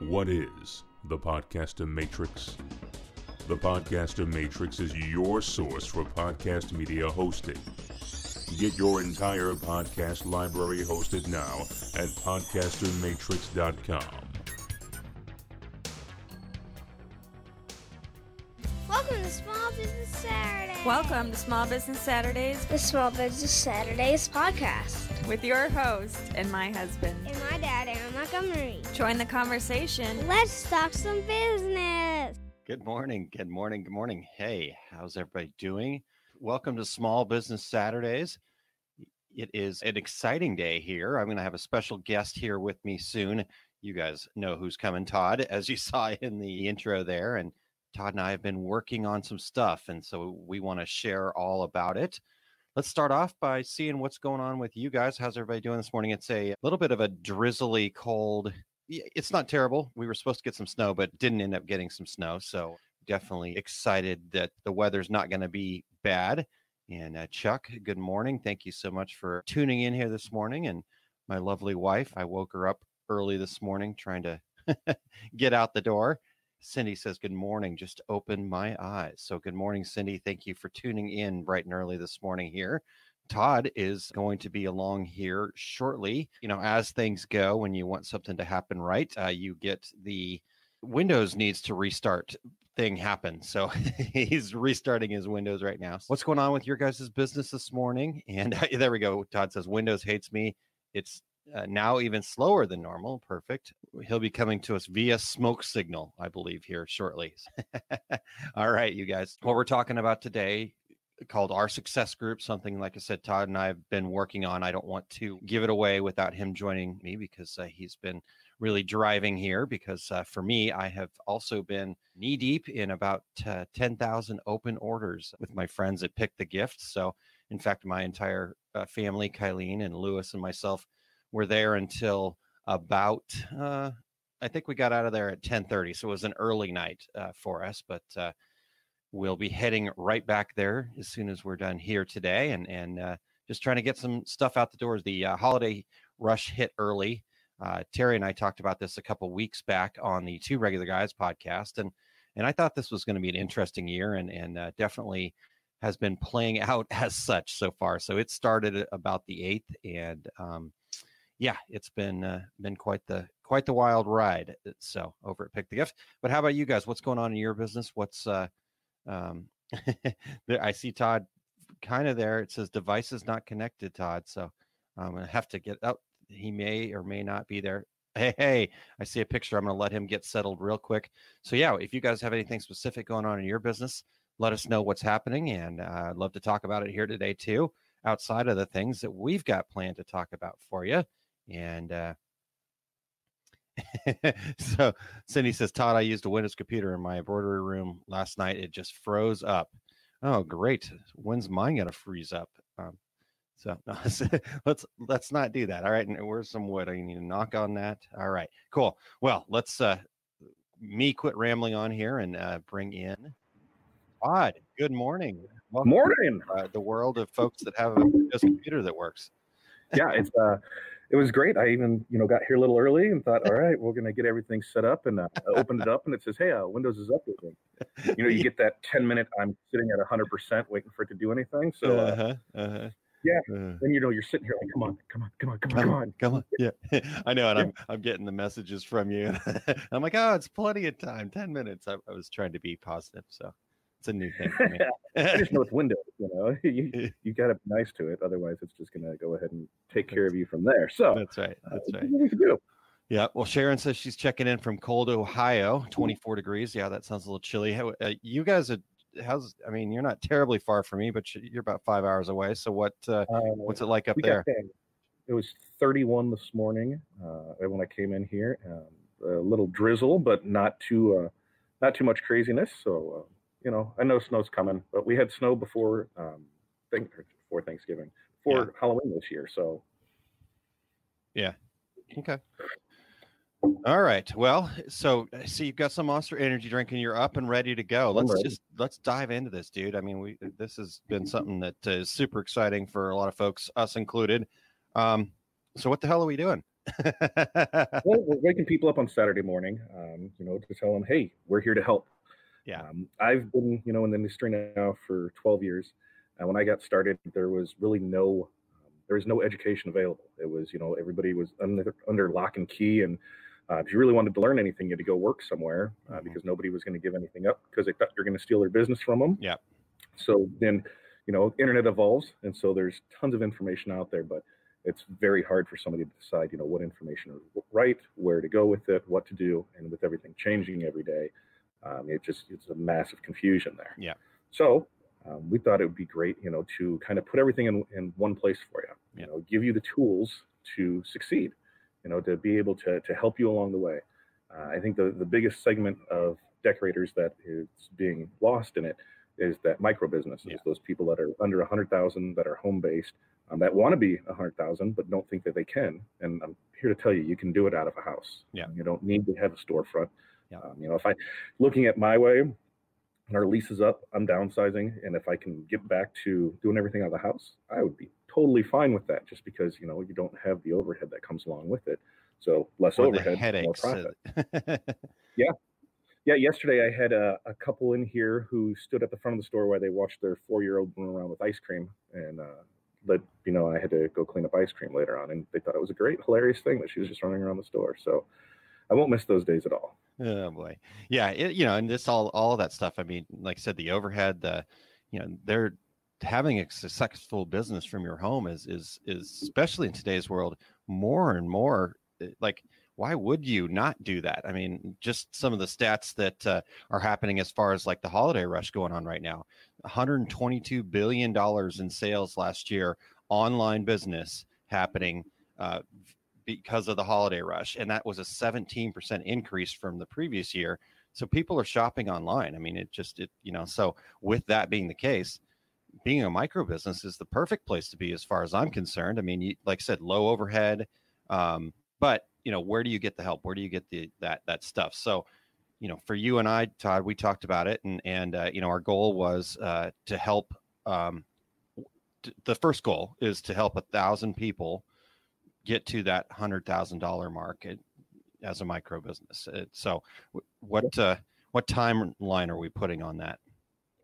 What is the Podcaster Matrix? The Podcaster Matrix is your source for podcast media hosting. Get your entire podcast library hosted now at podcastermatrix.com. Welcome to Small Business Saturday. Welcome to Small Business Saturdays the Small Business Saturdays podcast. with your host and my husband. Montgomery. Join the conversation. Let's talk some business. Good morning. Good morning. Good morning. Hey, how's everybody doing? Welcome to Small Business Saturdays. It is an exciting day here. I'm going to have a special guest here with me soon. You guys know who's coming, Todd, as you saw in the intro there. And Todd and I have been working on some stuff, and so we want to share all about it. Let's start off by seeing what's going on with you guys. How's everybody doing this morning? It's a little bit of a drizzly, cold. It's not terrible. We were supposed to get some snow, but didn't end up getting some snow. So definitely excited that the weather's not going to be bad. And uh, Chuck, good morning. Thank you so much for tuning in here this morning. And my lovely wife, I woke her up early this morning trying to get out the door. Cindy says, Good morning. Just opened my eyes. So, good morning, Cindy. Thank you for tuning in bright and early this morning here. Todd is going to be along here shortly. You know, as things go, when you want something to happen right, uh, you get the Windows needs to restart thing happen. So he's restarting his Windows right now. What's going on with your guys' business this morning? And there we go. Todd says, Windows hates me. It's uh, now even slower than normal. Perfect. He'll be coming to us via smoke signal, I believe, here shortly. All right, you guys. What we're talking about today called our success group something like i said todd and i have been working on i don't want to give it away without him joining me because uh, he's been really driving here because uh, for me i have also been knee deep in about uh, 10000 open orders with my friends at pick the gift so in fact my entire uh, family kylene and lewis and myself were there until about uh, i think we got out of there at 10.30 so it was an early night uh, for us but uh, we'll be heading right back there as soon as we're done here today and and uh, just trying to get some stuff out the doors. The uh, holiday rush hit early. Uh, terry and i talked about this a couple weeks back on the two regular guys podcast and and i thought this was going to be an interesting year and and definitely has been playing out as such so far. So it started about the 8th and um, yeah it's been uh, been quite the quite the wild ride so over at pick the gift but how about you guys what's going on in your business what's uh um, I see Todd kind of there. It says devices not connected, Todd. So I'm gonna have to get out. He may or may not be there. Hey, hey, I see a picture. I'm gonna let him get settled real quick. So yeah, if you guys have anything specific going on in your business, let us know what's happening, and uh, I'd love to talk about it here today too. Outside of the things that we've got planned to talk about for you, and uh, so Cindy says, Todd, I used a Windows computer in my embroidery room last night. It just froze up. Oh, great. When's mine gonna freeze up? Um, so no, let's let's not do that. All right. And where's some wood? I need to knock on that. All right, cool. Well, let's uh me quit rambling on here and uh bring in Todd. Good morning. Welcome Morning. to, uh, the world of folks that have a Windows computer that works. Yeah, it's uh, it was great. I even you know got here a little early and thought, all right, we're gonna get everything set up, and uh, I opened it up, and it says, hey, uh, Windows is updating. You know, you get that ten minute. I'm sitting at hundred percent waiting for it to do anything. So uh, uh-huh, uh-huh. yeah. Uh. then you know you're sitting here like, come on, come on, come on, come on, come on. Come on. Yeah. I know. And. I'm, I'm getting the messages from you. I'm like, oh, it's plenty of time 10 minutes. I, I was trying to be positive. So it's a new thing for me. I just know it's Windows. You know, you you got to be nice to it, otherwise it's just gonna go ahead and take care of you from there. So That's right. uh, That's that's right. what we can do. Yeah. Well, Sharon says she's checking in from cold Ohio, 24 degrees. Yeah, that sounds a little chilly. How, uh, you guys, are, how's, I mean, you're not terribly far from me, but you- you're about five hours away. So what, uh, Uh, what's it like up there? It was 31 this morning uh, when I came in here. Um, a little drizzle, but not too uh, not too much craziness. So uh, you know, I know snow's coming, but we had snow before um, think, before Thanksgiving, before Halloween this year. So yeah, Okay. All right. Well, so I see you've got some Monster Energy drink and you're up and ready to go. Let's just let's dive into this, dude. I mean, we this has been something that is super exciting for a lot of folks, us included. Um, so what the hell are we doing? well, we're waking people up on Saturday morning, um, you know, to tell them, hey, we're here to help. Yeah. Um, I've been, you know, in the industry now for 12 years. And when I got started, there was really no, um, there was no education available. It was, you know, everybody was under, under lock and key. And uh, if you really wanted to learn anything, you had to go work somewhere uh, Mhm. because nobody was going to give anything up because they thought you're going to steal their business from them. Yeah. So then, you know, internet evolves, and so there's tons of information out there, but it's very hard for somebody to decide, you know, what information is right, where to go with it, what to do, and with everything changing every day, um, it just it's a massive confusion there. Yeah. So um, we thought it would be great, you know, to kind of put everything in, in one place for you. Yeah. You know, give you the tools to succeed. You know, to be able to to help you along the way. Uh, I think the the biggest segment of decorators that is being lost in it is that micro businesses, Yeah. those people that are under a hundred thousand that are home based, um, that want to be a hundred thousand but don't think that they can. And I'm here to tell you, you can do it out of a house. Yeah. You don't need to have a storefront. Yeah. Um, you know, if I looking at my way, and our lease is up, I'm downsizing, and if I can get back to doing everything out of the house, I would be totally fine with that. Just because you know you don't have the overhead that comes along with it, so less Or overhead, more profit. uh, Yeah, yesterday I had a, a couple in here who stood at the front of the store while they watched their four-year-old run around with ice cream, and uh, let you know I had to go clean up ice cream later on, and they thought it was a great, hilarious thing that she was just running around the store. So I won't miss those days at all. Oh boy, yeah, it, you know, and this all all that stuff. I mean, like I said, the overhead, the, you know, they're having a successful business from your home is is is especially in today's world more and more uh, like why would you not do that i mean just some of the stats that uh, are happening as far as like the holiday rush going on right now 122 billion dollars in sales last year online business happening uh, because of the holiday rush and that was a 17% increase from the previous year. So people are shopping online. I mean it just it you know so with that being the case being a micro business is the perfect place to be as far as i'm concerned. I mean you, like i said low overhead um, but you know where do you get the help? Where do you get the that that stuff? So you know for you and i todd we talked about it and and uh, you know our goal was uh, to help um, t- the first goal is to help a thousand people get to that hundred thousand dollar mark it, as a micro business It- so what uh, what timeline are we putting on that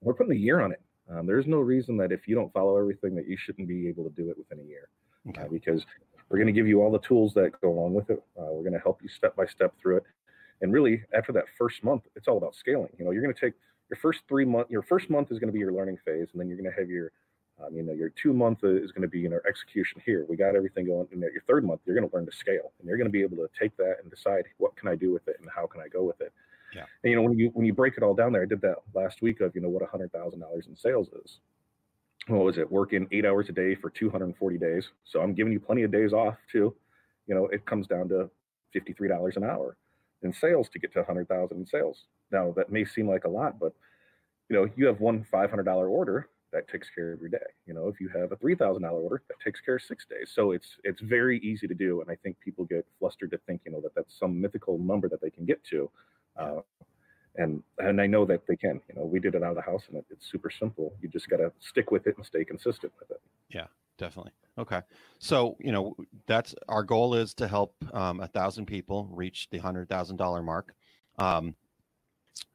We're putting a year on it. Um, there's no reason that if you don't follow everything that you shouldn't be able to do it within a year. okay uh, because we're going to give you all the tools that go along with it. Uh, we're going to help you step by step through it. And really, after that first month, it's all about scaling. You know, you're going to take your first three month. Your first month is going to be your learning phase, and then you're going to have your, um, you know, your two month is going to be in our execution here. We got everything going. And at your third month, you're going to learn to scale, and you're going to be able to take that and decide what can I do with it and how can I go with it. Yeah. And you know, when you when you break it all down there, I did that last week of you know what a hundred thousand dollars in sales is what was it working eight hours a day for 240 days so i'm giving you plenty of days off too you know it comes down to $53 an hour in sales to get to 100000 in sales now that may seem like a lot but you know you have one $500 order that takes care of your day you know if you have a $3000 order that takes care of six days so it's it's very easy to do and i think people get flustered to think you know that that's some mythical number that they can get to uh, and and I know that they can. You know, we did it out of the house, and it, it's super simple. You just got to stick with it and stay consistent with it. Yeah, definitely okay so you know that's our goal is to help um, a thousand people reach the hundred thousand dollar mark um,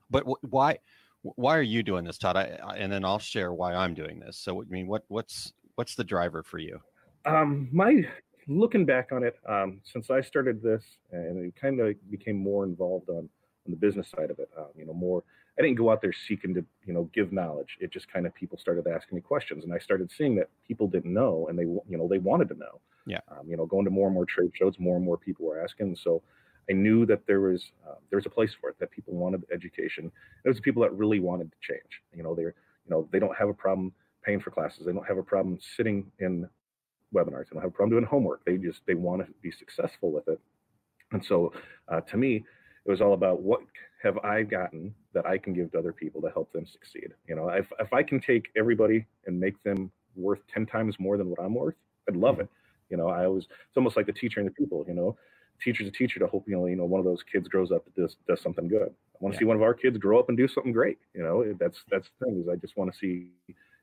but wh- why why are you doing this todd I, I- and then i'll share why i'm doing this so i mean what what's what's the driver for you Um, my looking back on it, um, since I started this, and it kind of became more involved on on the business side of it. Um, you know, more. I didn't go out there seeking to you know give knowledge. It just kind of people started asking me questions, and I started seeing that people didn't know, and they you know they wanted to know. Yeah. Um, you know, going to more and more trade shows, more and more people were asking. So I knew that there was uh, there was a place for it. That people wanted education. It was people that really wanted to change. You know, they're you know they don't have a problem paying for classes. They don't have a problem sitting in webinars. They don't have a problem doing homework. They just they want to be successful with it. And so, uh, to me, it was all about what have I gotten that I can give to other people to help them succeed. You know, if if I can take everybody and make them worth ten times more than what I'm worth, I'd love it. You know, I always it's almost like the teacher and the pupil. You know, teacher's a teacher to hope you know you know one of those kids grows up does does something good. I want to Yeah. see one of our kids grow up and do something great. You know, that's that's the thing is I just want to see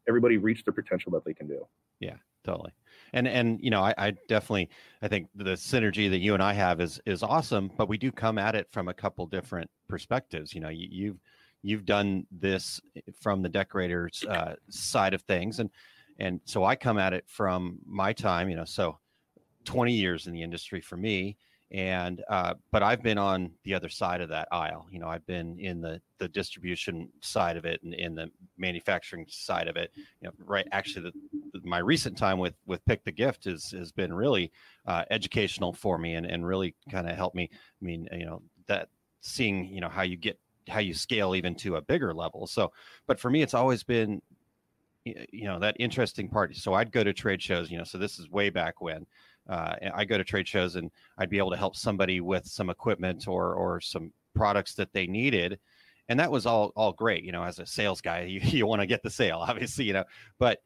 everybody reach their potential that they can do. Yeah, totally and and you know I, I definitely i think the synergy that you and i have is is awesome but we do come at it from a couple different perspectives you know you, you've you've done this from the decorators uh, side of things and and so i come at it from my time you know so 20 years in the industry for me and uh, but i've been on the other side of that aisle you know i've been in the the distribution side of it and in the manufacturing side of it you know right actually the, my recent time with with pick the gift is has been really uh, educational for me and and really kind of helped me i mean you know that seeing you know how you get how you scale even to a bigger level. So but for me it's always been you know that interesting part. So i'd go to trade shows you know so this is way back when uh, I go to trade shows and I'd be able to help somebody with some equipment or or some products that they needed, and that was all all great. You know, as a sales guy, you, you want to get the sale, obviously, you know. But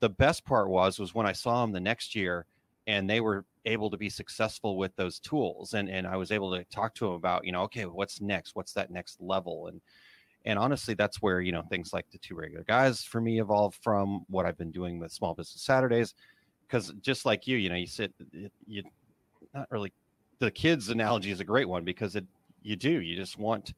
the best part was was when I saw them the next year and they were able to be successful with those tools and and I was able to talk to them about you know okay what's next what's that next level and and honestly that's where you know things like the two regular guys for me evolved from what I've been doing with small business Saturdays because just like you, you know, you sit, you not really. The kids analogy is a great one because it you do you just want.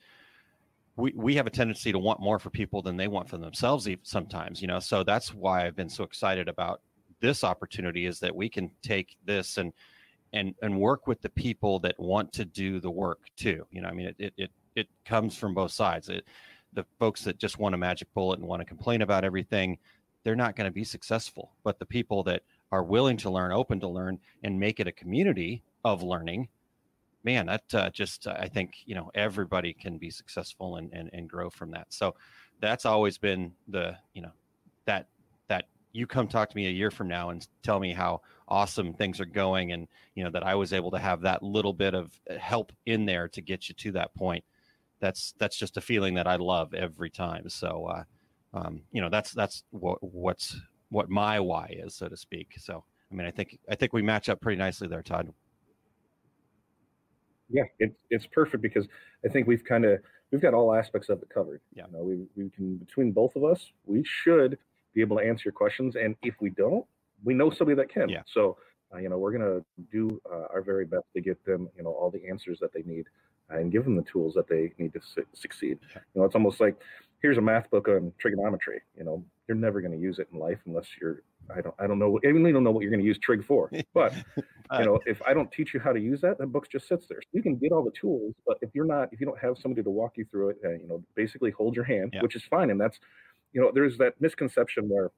We, we have a tendency to want more for people than they want for themselves sometimes you know so that's why i've been so excited about this opportunity is that we can take this and and and work with the people that want to do the work too you know i mean it it it, it comes from both sides it, the folks that just want a magic bullet and want to complain about everything they're not going to be successful but the people that are willing to learn, open to learn, and make it a community of learning, man, that uh, just I think you know everybody can be successful and, and and grow from that. So that's always been the you know that that you come talk to me a year from now and tell me how awesome things are going and you know that I was able to have that little bit of uh, help in there to get you to that point. That's that's just a feeling that I love every time. So uh, um, you know that's that's what what's what my why is, so to speak. So, I mean, I think I think we match up pretty nicely there, Todd. Yeah, it's it's perfect because I think we've kind of we've got all aspects of it covered. Yeah, you know, we we can between both of us, we should be able to answer your questions, and if we don't, we know somebody that can. Yeah. So, uh, you know, we're gonna do uh, our very best to get them, you know, all the answers that they need, and give them the tools that they need to su- succeed. You know, it's almost like here's a math book on trigonometry. You know, you're never going to use it in life unless you're I don't I don't know I really don't know what you're going to use trig for. But you know, if I don't teach you how to use that, that book just sits there. So you can get all the tools, but if you're not if you don't have somebody to walk you through it, and uh, you know, basically hold your hand, yeah. which is fine, and that's you know, there's that misconception where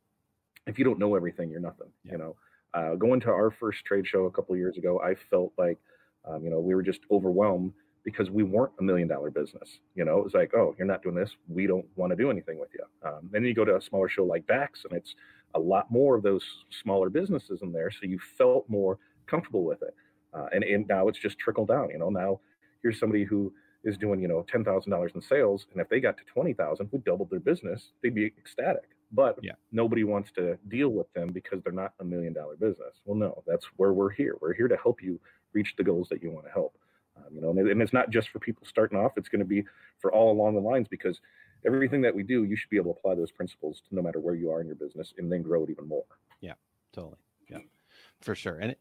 if you don't know everything, you're nothing. Yeah. You know, uh, going to our first trade show a couple years ago, I felt like um, you know we were just overwhelmed because we weren't a million dollar business. You know, it was like, oh, you're not doing this. We don't want to do anything with you. Um, then you go to a smaller show like DAX, and it's a lot more of those smaller businesses in there. So you felt more comfortable with it. Uh, and, and now it's just trickled down. You know, now here's somebody who is doing, you know, $10,000 in sales. And if they got to 20,000, who doubled their business, they'd be ecstatic. But yeah. nobody wants to deal with them because they're not a million dollar business. Well, no, that's where we're here. We're here to help you reach the goals that you want to help. You know, and it's not just for people starting off; it's going to be for all along the lines because everything that we do, you should be able to apply those principles to no matter where you are in your business, and then grow it even more. Yeah, totally. Yeah, for sure. And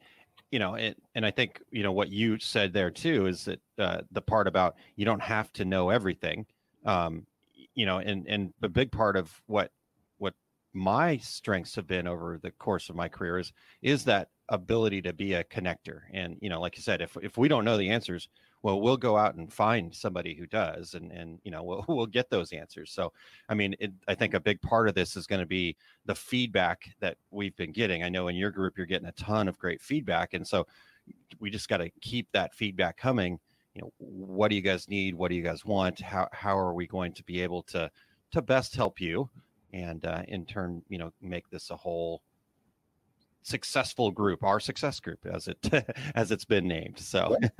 you know, and and I think you know what you said there too is that uh, the part about you don't have to know everything. Um, you know, and and a big part of what what my strengths have been over the course of my career is is that ability to be a connector. And you know, like you said, if if we don't know the answers, well, we'll go out and find somebody who does, and and you know, we'll we'll get those answers. So, I mean, it, I think a big part of this is going to be the feedback that we've been getting. I know in your group you're getting a ton of great feedback, and so we just got to keep that feedback coming. You know, what do you guys need? What do you guys want? How how are we going to be able to to best help you? and uh, in turn, you know, make this a whole successful group, our success group, as it as it's been named. So.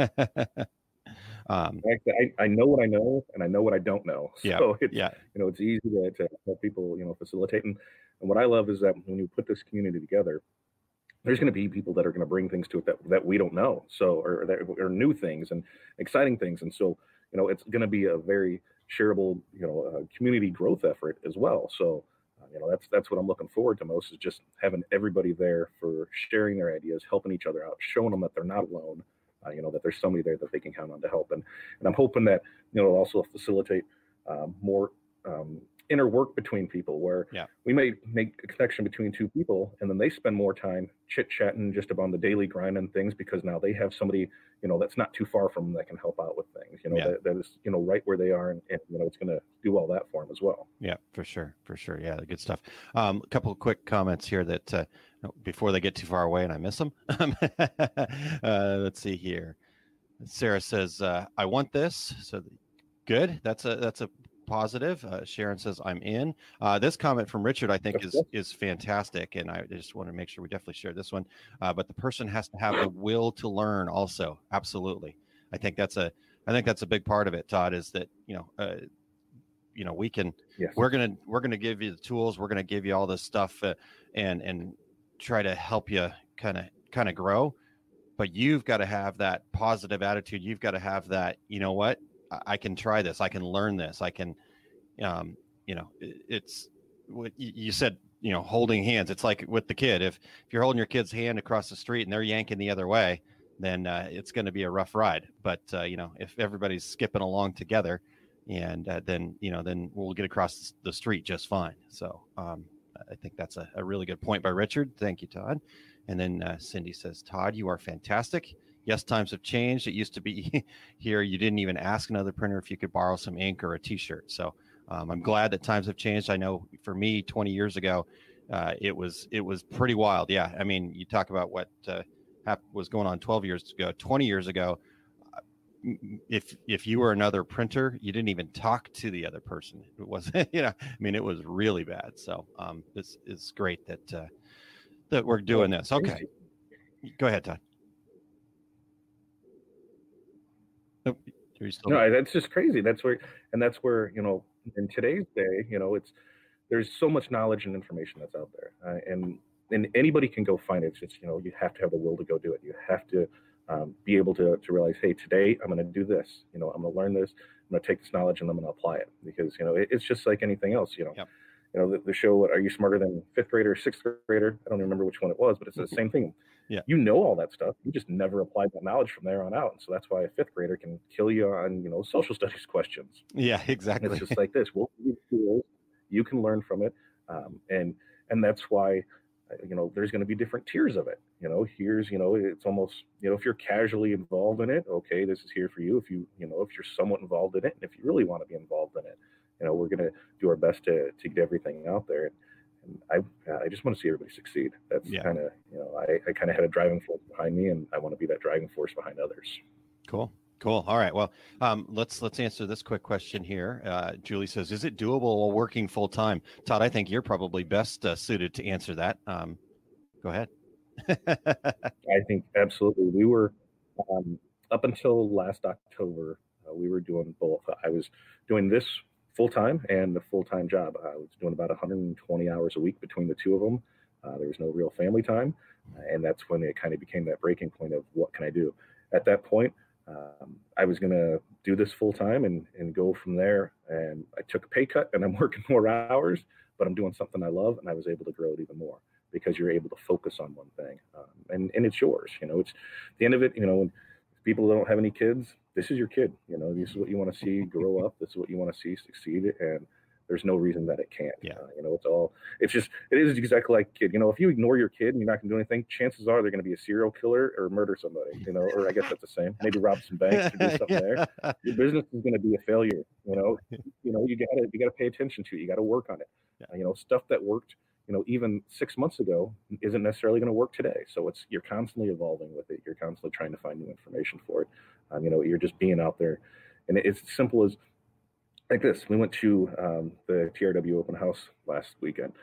um, I, I know what I know, and I know what I don't know. Yeah, so it's, yeah. You know, it's easy to, to help people, you know, facilitate. And, and what I love is that when you put this community together, there's going to be people that are going to bring things to it that, that we don't know. So, or that are new things and exciting things. And so, you know, it's going to be a very shareable, you know, uh, community growth effort as well. So, you know, that's that's what I'm looking forward to most is just having everybody there for sharing their ideas, helping each other out, showing them that they're not alone. Uh, you know that there's somebody there that they can count on to help, and and I'm hoping that you know it'll also facilitate um, more um, inner work between people where Yeah. we may make a connection between two people and then they spend more time chit chatting just about the daily grind and things because now they have somebody you know that's not too far from them that can help out with things you know Yeah. that, that is you know right where they are and, and you know it's going to do all that for them as well Yeah, for sure, for sure. Yeah, good stuff. Um, a couple of quick comments here that uh, before they get too far away and I miss them. uh, let's see here. Sarah says, uh, "I want this." So good. That's a that's a positive. Uh, Sharon says, "I'm in." Uh, this comment from Richard, I think, is is fantastic, and I just want to make sure we definitely share this one. Uh, but the person has to have the will to learn, also. Absolutely, I think that's a I think that's a big part of it. Todd is that you know. Uh, you know we can yes we're gonna we're gonna give you the tools we're gonna give you all this stuff uh, and and try to help you kind of kind of grow but you've got to have that positive attitude you've got to have that you know what I, can try this i can learn this i can um you know it, it's what you you said you know holding hands it's like with the kid if if you're holding your kid's hand across the street and they're yanking the other way then uh, it's going to be a rough ride but uh, you know if everybody's skipping along together and uh, then you know then we'll get across the street just fine so um, i think that's a, a really good point by richard thank you todd and then uh, cindy says todd you are fantastic yes times have changed it used to be here you didn't even ask another printer if you could borrow some ink or a t-shirt so um, i'm glad that times have changed i know for me 20 years ago uh, it was it was pretty wild yeah i mean you talk about what uh, hap- was going on 12 years ago 20 years ago if if you were another printer, you didn't even talk to the other person. It wasn't, you know, I mean, it was really bad. So um, this is great that uh, that we're doing this. Okay, go ahead, Todd. Nope. No there? that's just crazy that's where and that's where you know in today's day you know it's there's so much knowledge and information that's out there uh, and and anybody can go find it it's just you know you have to have the will to go do it you have to um, be able to, to realize hey today i'm going to do this you know i'm going to learn this i'm going to take this knowledge and i'm going to apply it because you know it, it's just like anything else you know Yep. You know the, the show what are you smarter than fifth grader sixth grader? I don't even remember which one it was but it's the same thing. Yeah. you know all that stuff. You just never applied that knowledge from there on out and so that's why a fifth grader can kill you on you know social studies questions. Yeah, and exactly. it's just like this. We'll give you tools. You can learn from it um, and and that's why uh, you know there's going to be different tiers of it. You know here's you know it's almost you know if you're casually involved in it okay this is here for you. If you you know if you're somewhat involved in it and if you really want to be involved in it you know we're going to do our best to to get everything out there and I, I just want to see everybody succeed. That's Yeah. kind of, you know, I, I kind of had a driving force behind me, and I want to be that driving force behind others. Cool. Cool. All right. Well, um, let's let's answer this quick question here. Uh, Julie says, "Is it doable while working full time?" Todd, I think you're probably best uh, suited to answer that. Um, go ahead. I think absolutely. We were um, up until last October. Uh, we were doing both. I was doing this full time and the full time job. I was doing about 120 hours a week between the two of them. Uh, there was no real family time, and that's when it kind of became that breaking point of what can I do. At that point, um, I was going to do this full time and and go from there. And I took a pay cut, and I'm working more hours, but I'm doing something I love, and I was able to grow it even more because you're able to focus on one thing, um, and and it's yours. You know, it's the end of it. You know, when people don't have any kids, this is your kid. You know, this is what you want to see grow up. This is what you want to see succeed, and there's no reason that it can't. Yeah. Uh, you know, it's all. It's just. It is exactly like kid. You know, if you ignore your kid and you're not going to do anything, chances are they're going to be a serial killer or murder somebody. You know, or I guess that's the same. Maybe rob some banks or do something there. Your business is going to be a failure. You know, you know, you got to you got to pay attention to it. You got to work on it. Yeah. Uh, you know, stuff that worked you know even six months ago isn't necessarily going to work today. So it's you're constantly evolving with it. You're constantly trying to find new information for it. Um, you know you're just being out there. And it's as simple as like this. We went to um, the trw open house last weekend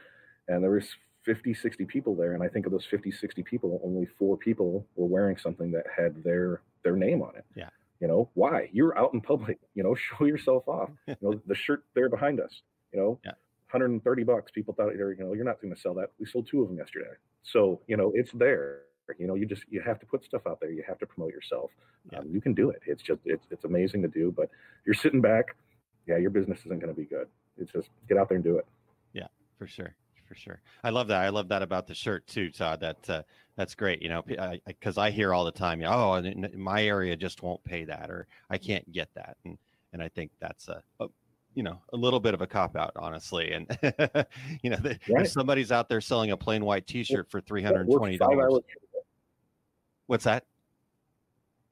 and there was 50 60 people there. And i think of those 50 60 people only four people were wearing something that had their their name on it. Yeah. you know why? You're out in public. You know show yourself off. You know the shirt there behind us. You know Yeah. 130 bucks people thought you know you're not going to sell that we sold two of them yesterday so you know it's there you know you just you have to put stuff out there you have to promote yourself Yeah. um, you can do it it's just it's, it's amazing to do but you're sitting back yeah your business isn't going to be good it's just get out there and do it Yeah, for sure for sure. I love that. I love that about the shirt too, Todd. That uh, that's great. You know, because I, I, hear all the time, oh, my area just won't pay that, or I can't get that, and and I think that's a, a you know a little bit of a cop out, honestly. And you know, the, right. if somebody's out there selling a plain white T-shirt for three hundred and twenty dollars, what's that?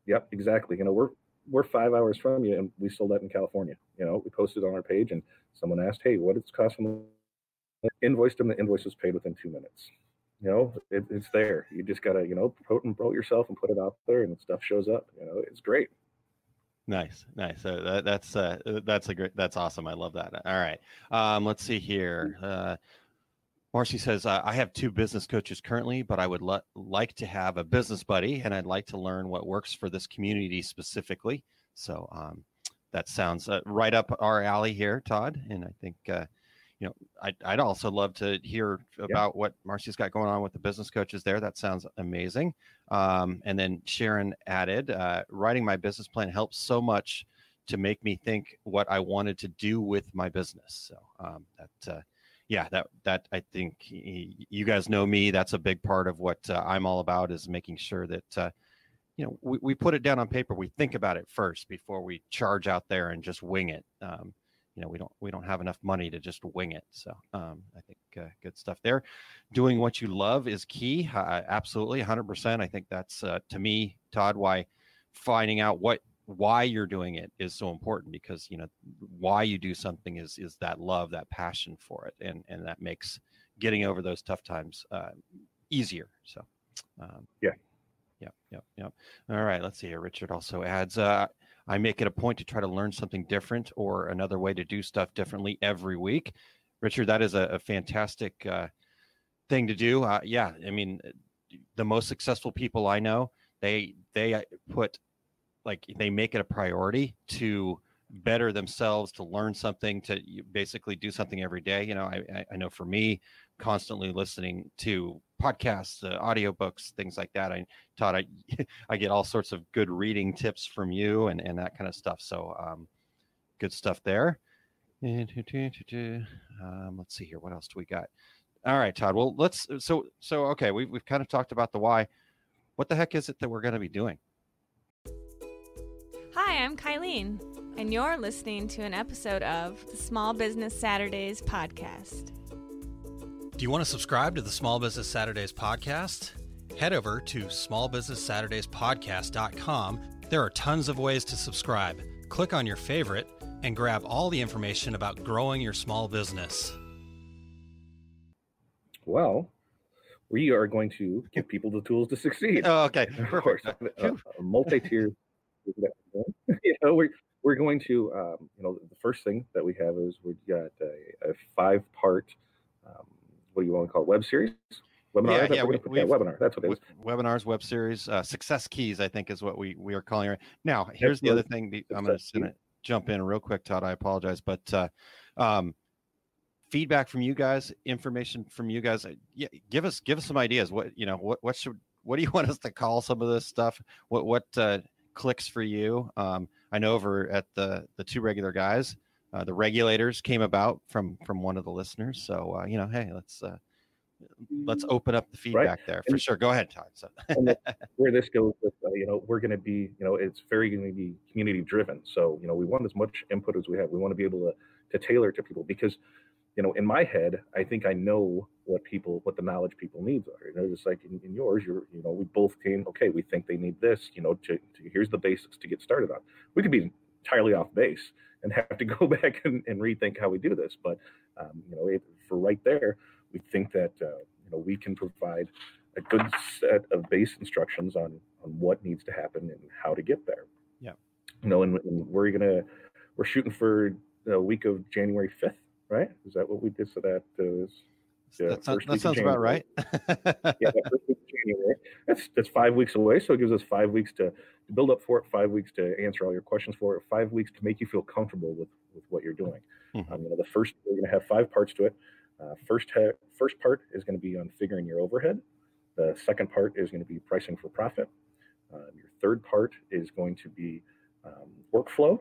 Yep, exactly. You know, we're we're five hours from you, and we sold that in California. You know, we posted on our page, and someone asked, "Hey, what it's costing?" Invoiced them. The invoice was paid within two minutes. You know, it, it's there. You just gotta, you know, promote and promote yourself and put it out there, and stuff shows up. You know, it's great. Nice, nice. Uh, that, that's uh, that's a great. That's awesome. I love that. All right. Um, let's see here. Uh, Marcy says, uh, I have two business coaches currently, but I would le- like to have a business buddy and I'd like to learn what works for this community specifically. So um, that sounds uh, right up our alley here, Todd. And I think, uh, you know, I'd, I'd, also love to hear about yeah. what Marcy's got going on with the business coaches there. That sounds amazing. Um, and then Sharon added, uh, writing my business plan helps so much to make me think what I wanted to do with my business. So um, that, uh, yeah, that that I think you guys know me. That's a big part of what uh, I'm all about is making sure that uh, you know we, we put it down on paper. We think about it first before we charge out there and just wing it. Um, you know we don't we don't have enough money to just wing it. So um, I think uh, good stuff there. Doing what you love is key. absolutely, 100%. I think that's uh, to me, Todd, why finding out what why you're doing it is so important because you know why you do something is is that love that passion for it and and that makes getting over those tough times uh, easier so um, yeah yeah yeah yeah all right let's see here richard also adds uh, i make it a point to try to learn something different or another way to do stuff differently every week. Richard that is a, a fantastic uh, thing to do. Uh, yeah i mean the most successful people i know they they uh, put like they make it a priority to better themselves to learn something to basically do something every day. You know i, I know for me constantly listening to podcasts uh, audiobooks things like that. I taught i i get all sorts of good reading tips from you and and that kind of stuff. So um good stuff there. Um, let's see here. What else do we got? All right todd. Well let's so so okay we've, we've kind of talked about the why. What the heck is it that we're going to be doing? Hi, I'm Kylene, and you're listening to an episode of the Small Business Saturdays podcast. Do you want to subscribe to the Small Business Saturdays podcast? Head over to smallbusinesssaturdayspodcast.com. There are tons of ways to subscribe. Click on your favorite and grab all the information about growing your small business. Well, we are going to give people the tools to succeed. Oh, okay. Of course, a, a multi-tier you know, we're we're going to, um, you know, the first thing that we have is we've got a, a five part, um, what do you want to call it, web series? Webinar. Yeah, yeah, we, yeah, webinar. That's what it is. Webinars, web series, uh, success keys. I think is what we we are calling it. Now, here's the other thing. I'm going to jump in real quick, Todd. I apologize, but uh, um, feedback from you guys, information from you guys. Uh, yeah, give us give us some ideas. What you know, what what should what do you want us to call some of this stuff? What what uh, clicks for you. Um, I know over at the the two regular guys, uh, the regulators came about from from one of the listeners. So uh, you know, hey, let's uh, let's open up the feedback right. there for and, sure. Go ahead, Todd. So. where this goes with, uh, you know, we're going to be, you know, it's very going to be community driven. So you know, we want as much input as we have. We want to be able to to tailor to people because you know, in my head, I think I know what people, what the knowledge people needs are. You know, just like in, in yours, you're, you know, we both came, okay, we think they need this, you know, to, to here's the basics to get started on. We could be entirely off base and have to go back and, and rethink how we do this. But, um, you know, for right there, we think that, uh, you know, we can provide a good set of base instructions on, on what needs to happen and how to get there. Yeah. You know, and, and we're to, we're shooting for the week of January 5th right? Is that what we did? So that is. Yeah, that, sounds, that sounds about right. yeah, first week of January. That's that's five weeks away. So it gives us five weeks to, to build up for it, five weeks to answer all your questions for it, five weeks to make you feel comfortable with with what you're doing. Mm-hmm. Um, you know, the first we're going to have five parts to it. Uh, first ha- first part is going to be on figuring your overhead. The second part is going to be pricing for profit. Um, your third part is going to be um, workflow.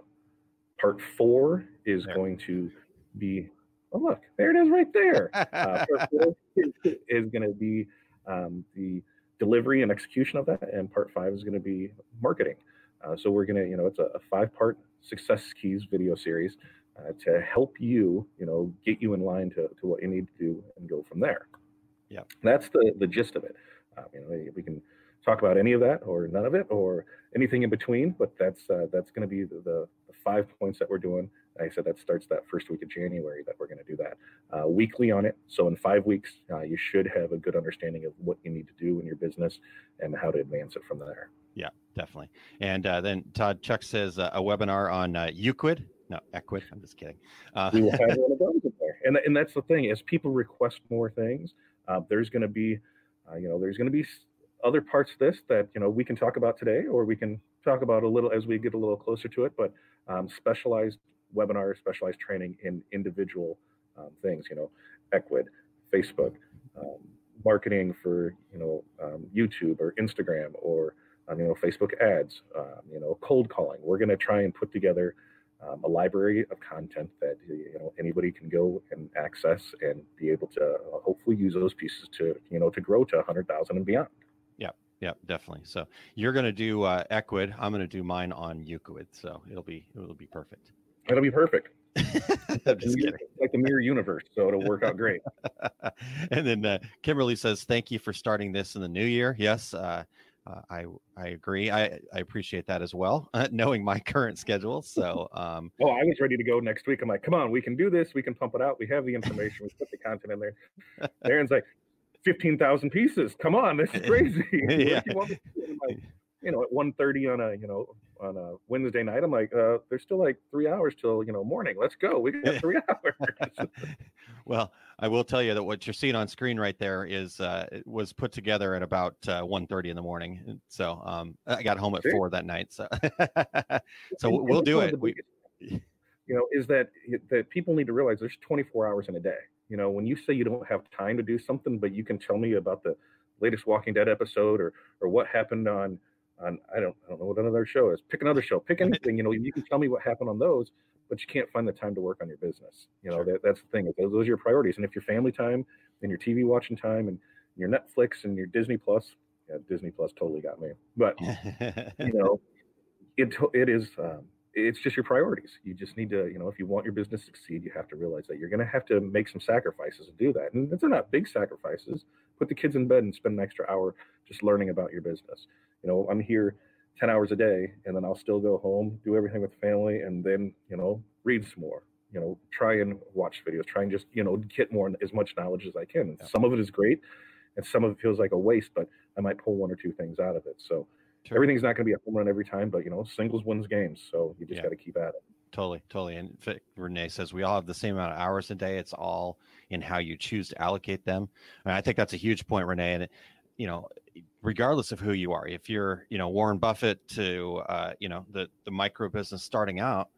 Part four is there. going to be Oh, look, there it is right there. Uh, part four is going to be um, the delivery and execution of that, and part five is going to be marketing. Uh, so we're going to, you know, it's a, a five-part success keys video series uh, to help you, you know, get you in line to, to what you need to do and go from there. Yeah, that's the the gist of it. Um, you know, we can talk about any of that or none of it or anything in between, but that's uh, that's going to be the, the, the five points that we're doing. I said that starts that first week of January that we're going to do that uh, weekly on it. So in five weeks, uh, you should have a good understanding of what you need to do in your business and how to advance it from there. Yeah, definitely. And uh, then Todd Chuck says uh, a webinar on uh, Euclid. No, Ecwid. I'm just kidding. Uh, we will have one of those in there. And, and that's the thing as people request more things, uh, there's going to be, uh, you know, there's going to be other parts of this that, you know, we can talk about today, or we can talk about a little as we get a little closer to it, but um, specialized webinars, specialized training in individual um, things, you know, Ecwid, Facebook, um, marketing for, you know, um, YouTube or Instagram or, um, you know, Facebook ads, um, you know, cold calling. We're going to try and put together um, a library of content that you know anybody can go and access and be able to uh, hopefully use those pieces to you know to grow to 100,000 and beyond. Yeah, yeah, definitely. So you're going to do uh, Ecwid. I'm going to do mine on Euclid. So it'll be it'll be perfect. It'll be perfect. I'm just kidding. Like the mirror universe, so it'll work out great. and then uh, Kimberly says, "Thank you for starting this in the new year." Yes, uh, uh, I I agree. I I appreciate that as well, uh, knowing my current schedule. So, um, oh, I was ready to go next week. I'm like, come on, we can do this. We can pump it out. We have the information. We put the content in there. Aaron's like, fifteen thousand pieces. Come on, this is crazy. yeah. You know, at 1.30 on a you know on a Wednesday night, I'm like, uh, there's still like three hours till you know morning. Let's go. We got three hours. well, I will tell you that what you're seeing on screen right there is uh, it was put together at about uh, 1.30 in the morning. So um, I got home at sure. four that night. So so and, we'll and do it. We, you know, is that that people need to realize there's 24 hours in a day. You know, when you say you don't have time to do something, but you can tell me about the latest Walking Dead episode or or what happened on on I don't I don't know what another show is. Pick another show. Pick anything. You know, you can tell me what happened on those, but you can't find the time to work on your business. You know, sure. that, that's the thing. Those, those are your priorities. And if your family time and your TV watching time and your Netflix and your Disney Plus, yeah, Disney Plus totally got me. But you know, it it is um, it's just your priorities. You just need to, you know, if you want your business to succeed, you have to realize that you're going to have to make some sacrifices to do that. And they're not big sacrifices. Put the kids in bed and spend an extra hour just learning about your business. You know, I'm here 10 hours a day and then I'll still go home, do everything with family, and then, you know, read some more. You know, try and watch videos, try and just, you know, get more as much knowledge as I can. Yeah. Some of it is great and some of it feels like a waste, but I might pull one or two things out of it. So, Sure. Everything's not going to be a home run every time, but you know, singles wins games. So you just yeah. got to keep at it. Totally, totally. And Renee says we all have the same amount of hours a day. It's all in how you choose to allocate them. And I think that's a huge point, Renee. And you know, regardless of who you are, if you're you know Warren Buffett to uh, you know the the micro business starting out,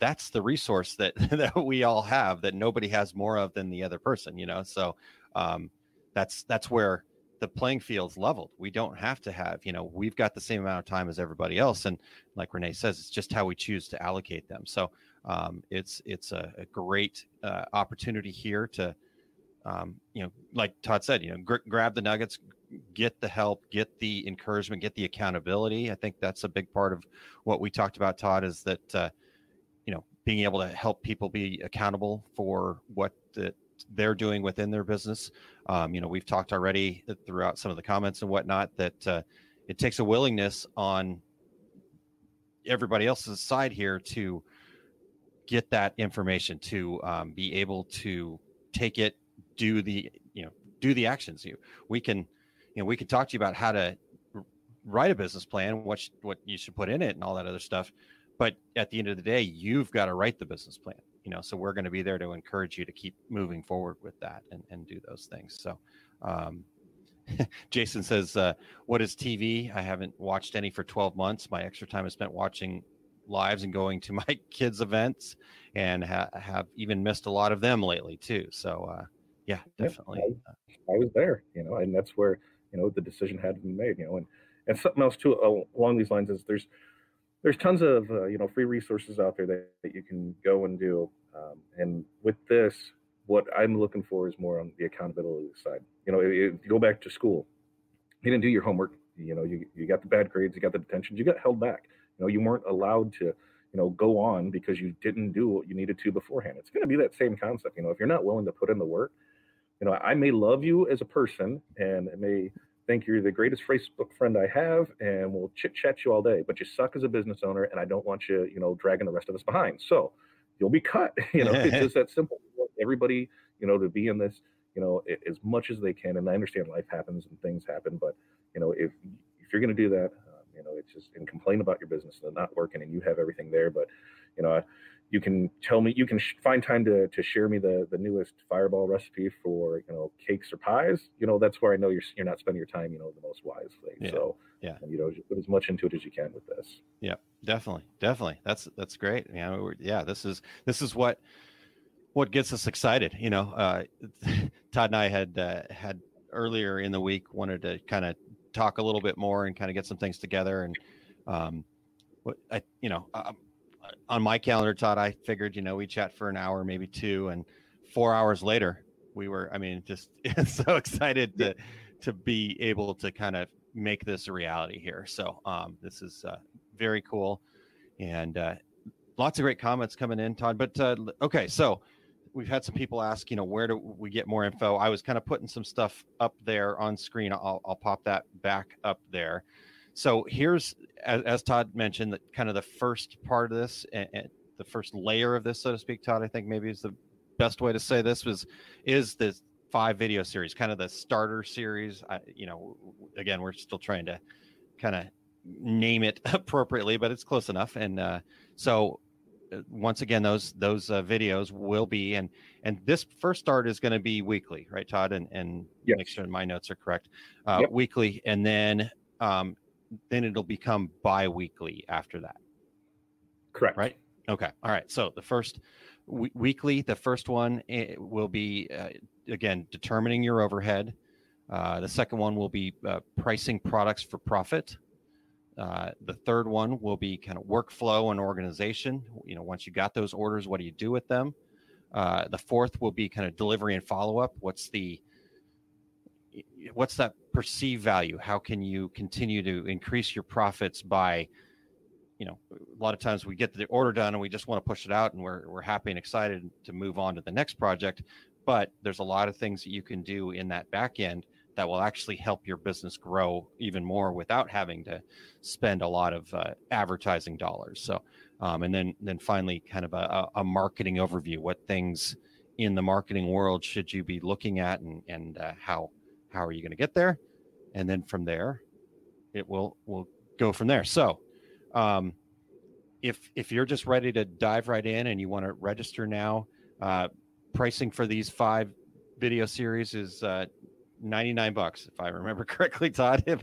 that's the resource that that we all have that nobody has more of than the other person. You know, so um, that's that's where the playing field's leveled. We don't have to have, you know, we've got the same amount of time as everybody else. And like Renee says, it's just how we choose to allocate them. So um, it's it's a, a great uh, opportunity here to, um, you know, like Todd said, you know, gr- grab the nuggets, get the help, get the encouragement, get the accountability. I think that's a big part of what we talked about, Todd, is that, uh, you know, being able to help people be accountable for what the, they're doing within their business. Um, you know, we've talked already throughout some of the comments and whatnot that uh, it takes a willingness on everybody else's side here to get that information to um, be able to take it, do the you know do the actions. You we can you know we can talk to you about how to write a business plan, what sh- what you should put in it, and all that other stuff. But at the end of the day, you've got to write the business plan you know so we're going to be there to encourage you to keep moving forward with that and, and do those things. So um, jason says uh, what is tv i haven't watched any for 12 months. My extra time is spent watching lives and going to my kids events and ha- have even missed a lot of them lately too. So uh, yeah definitely. I, I, was there you know and that's where you know the decision had to be made you know and and something else too along these lines is there's there's tons of uh, you know free resources out there that, that you can go and do. Um, and with this, what I'm looking for is more on the accountability side. You know, if you go back to school, you didn't do your homework. You know, you, you got the bad grades, you got the detentions, you got held back. You know, you weren't allowed to, you know, go on because you didn't do what you needed to beforehand. It's going to be that same concept. You know, if you're not willing to put in the work, you know, I may love you as a person and it may think you're the greatest Facebook friend I have and we'll chit chat you all day, but you suck as a business owner and I don't want you, you know, dragging the rest of us behind. So you'll be cut. You know, it's just that simple. Everybody, you know, to be in this, you know, as much as they can. And I understand life happens and things happen, but you know, if if you're going to do that, um, you know, it's just and complain about your business and not working, and you have everything there, but you know, you can tell me you can sh- find time to to share me the the newest fireball recipe for you know cakes or pies. You know that's where i know you're you're not spending your time you know the most wisely. Yeah. so yeah. you know put as much into it as you can with this. Yeah. Definitely. Definitely. That's that's great. Yeah you know yeah this is this is what what gets us excited you know uh todd and i had uh, had earlier in the week wanted to kind of talk a little bit more and kind of get some things together and um what i you know um, on my calendar, Todd, I figured, you know, we chat for an hour, maybe two, and four hours later, we were, I mean, just so excited to to be able to kind of make this a reality here. So um, this is uh, very cool, and uh, lots of great comments coming in, Todd. But uh, okay, so we've had some people ask, you know, where do we get more info? I was kind of putting some stuff up there on screen. I'll, I'll pop that back up there. So here's, as, as Todd mentioned, that kind of the first part of this, and, and, the first layer of this, so to speak. Todd, I think maybe is the best way to say this was is this five video series, kind of the starter series. I, you know, again, we're still trying to kind of name it appropriately, but it's close enough. And uh, so uh, once again those those uh, videos will be and and this first start is going to be weekly right todd and and yes. make sure my notes are correct uh, yep. weekly and then um, then it'll become bi-weekly after that. Correct. Right? Okay. All right. So the first w- weekly the first one will be uh, again determining your overhead. Uh, the second one will be uh, pricing products for profit. Uh, the third one will be kind of workflow and organization. You know once you got those orders what do you do with them? Uh, the fourth will be kind of delivery and follow-up. What's the what's that perceived value? How can you continue to increase your profits by you know a lot of times we get the order done and we just want to push it out and we're, we're happy and excited to move on to the next project. But there's a lot of things that you can do in that back end that will actually help your business grow even more without having to spend a lot of uh, advertising dollars. So um, and then then finally kind of a, a marketing overview. What things in the marketing world should you be looking at and and uh, how how are you going to get there? And then from there it will will go from there. So um, if if you're just ready to dive right in and you want to register now uh, pricing for these five video series is uh, 99 bucks if i remember correctly todd if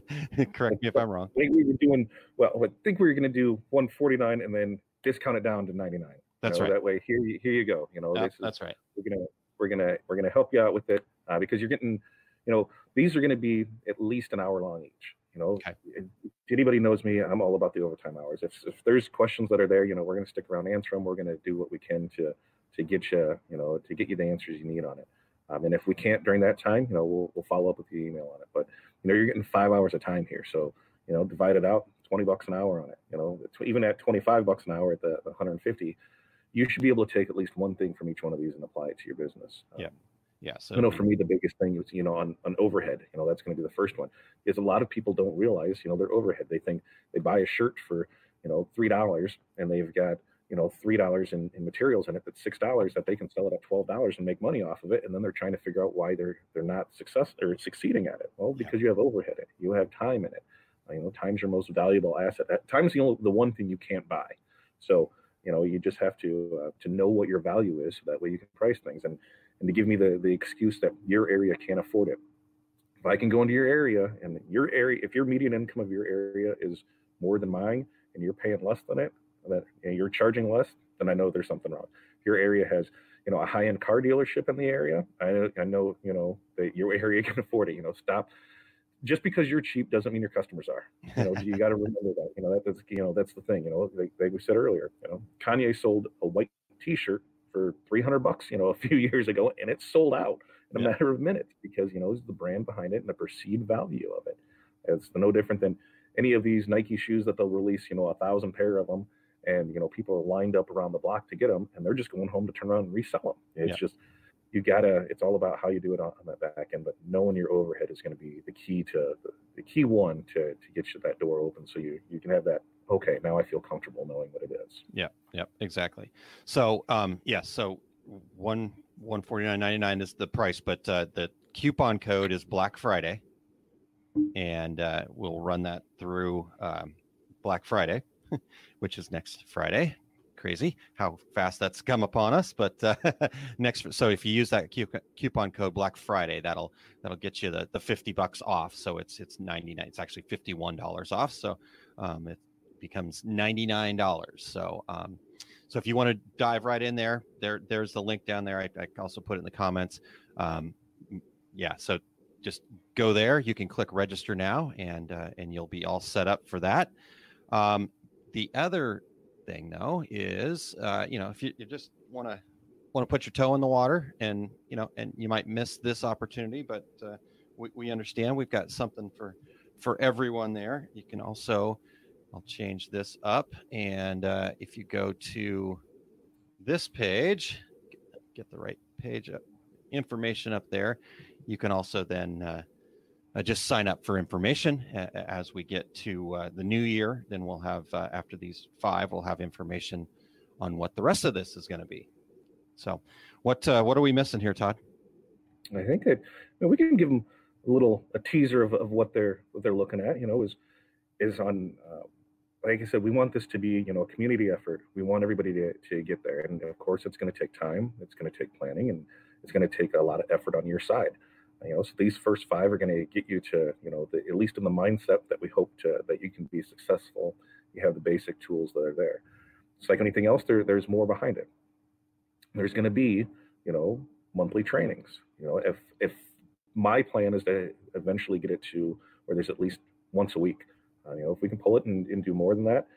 correct me if i'm wrong. I think we were doing well i think we were going to do 149 and then discount it down to 99 that's you know, right. that way here you here you go you know yep, is, that's right. we're gonna we're gonna we're gonna help you out with it uh, because you're getting you know, these are going to be at least an hour long each. You know, okay. if anybody knows me, I'm all about the overtime hours. If, if there's questions that are there, you know, we're going to stick around, answer them. We're going to do what we can to to get you, you know, to get you the answers you need on it. Um, and if we can't during that time, you know, we'll we'll follow up with the email on it. But you know, you're getting five hours of time here, so you know, divide it out, 20 bucks an hour on it. You know, even at 25 bucks an hour at the 150, you should be able to take at least one thing from each one of these and apply it to your business. Um, yeah. Yeah. So you know, for me, the biggest thing is you know on on overhead. You know, that's going to be the first one. Is a lot of people don't realize you know their overhead. They think they buy a shirt for you know three dollars and they've got you know three dollars in, in materials in it that's six dollars that they can sell it at twelve dollars and make money off of it and then they're trying to figure out why they're they're not success or succeeding at it well because yeah. you have overhead in it you have time in it uh, you know time's your most valuable asset That time's the only the one thing you can't buy so you know you just have to uh, to know what your value is so that way you can price things and and to give me the, the excuse that your area can't afford it. If I can go into your area and your area, if your median income of your area is more than mine and you're paying less than it, that and you're charging less, then I know there's something wrong. If your area has, you know, a high-end car dealership in the area, I, know, I know, you know, that your area can afford it. You know, stop just because you're cheap doesn't mean your customers are. You know, you got to remember that. You know, that, that's you know that's the thing. You know, like, like we said earlier, you know, Kanye sold a white T-shirt for 300 bucks, you know, a few years ago, and it sold out in a Yeah. matter of minutes because you know it's the brand behind it and the perceived value of it. It's no different than any of these Nike shoes that they'll release, you know, a thousand pair of them, and you know people are lined up around the block to get them, and they're just going home to turn around and resell them. It's Yeah. just you gotta. It's all about how you do it on, on that back end, but knowing your overhead is going to be the key to the, the key one to to get you that door open, so you you can have that. Okay, now I feel comfortable knowing what it is. Yeah, yeah, exactly. So, um, yes, so one one forty nine ninety nine is the price, but uh, the coupon code is Black Friday, and uh, we'll run that through um, Black Friday, which is next Friday. Crazy how fast that's come upon us, but uh, next. So if you use that coupon code Black Friday, that'll that'll get you the, the fifty bucks off. So it's it's ninety nine. It's actually fifty one dollars off. So um, it becomes ninety nine dollars. So um, so if you want to dive right in there, there there's the link down there. I, I also put it in the comments. Um, yeah, so just go there. You can click register now, and uh, and you'll be all set up for that. Um, the other thing though is, uh, you know, if you, you just want to want to put your toe in the water, and you know, and you might miss this opportunity, but uh, we, we understand we've got something for for everyone there. You can also I'll change this up. And uh, if you go to this page, get the right page up, information up there, you can also then uh, uh, just sign up for information as we get to uh, the new year. Then we'll have, uh, after these five, we'll have information on what the rest of this is going to be. So, what uh, what are we missing here, Todd? I think that you know, we can give them a little a teaser of, of what they're what they're looking at. You know, is is on uh, like I said, we want this to be you know a community effort. We want everybody to to get there, and of course, it's going to take time. It's going to take planning, and it's going to take a lot of effort on your side. You know, so these first five are going to get you to you know the, at least in the mindset that we hope to that you can be successful. You have the basic tools that are there. It's like anything else. There there's more behind it. There's going to be you know monthly trainings. You know, if if my plan is to eventually get it to where there's at least once a week. You know, if we can pull it and, and do more than that,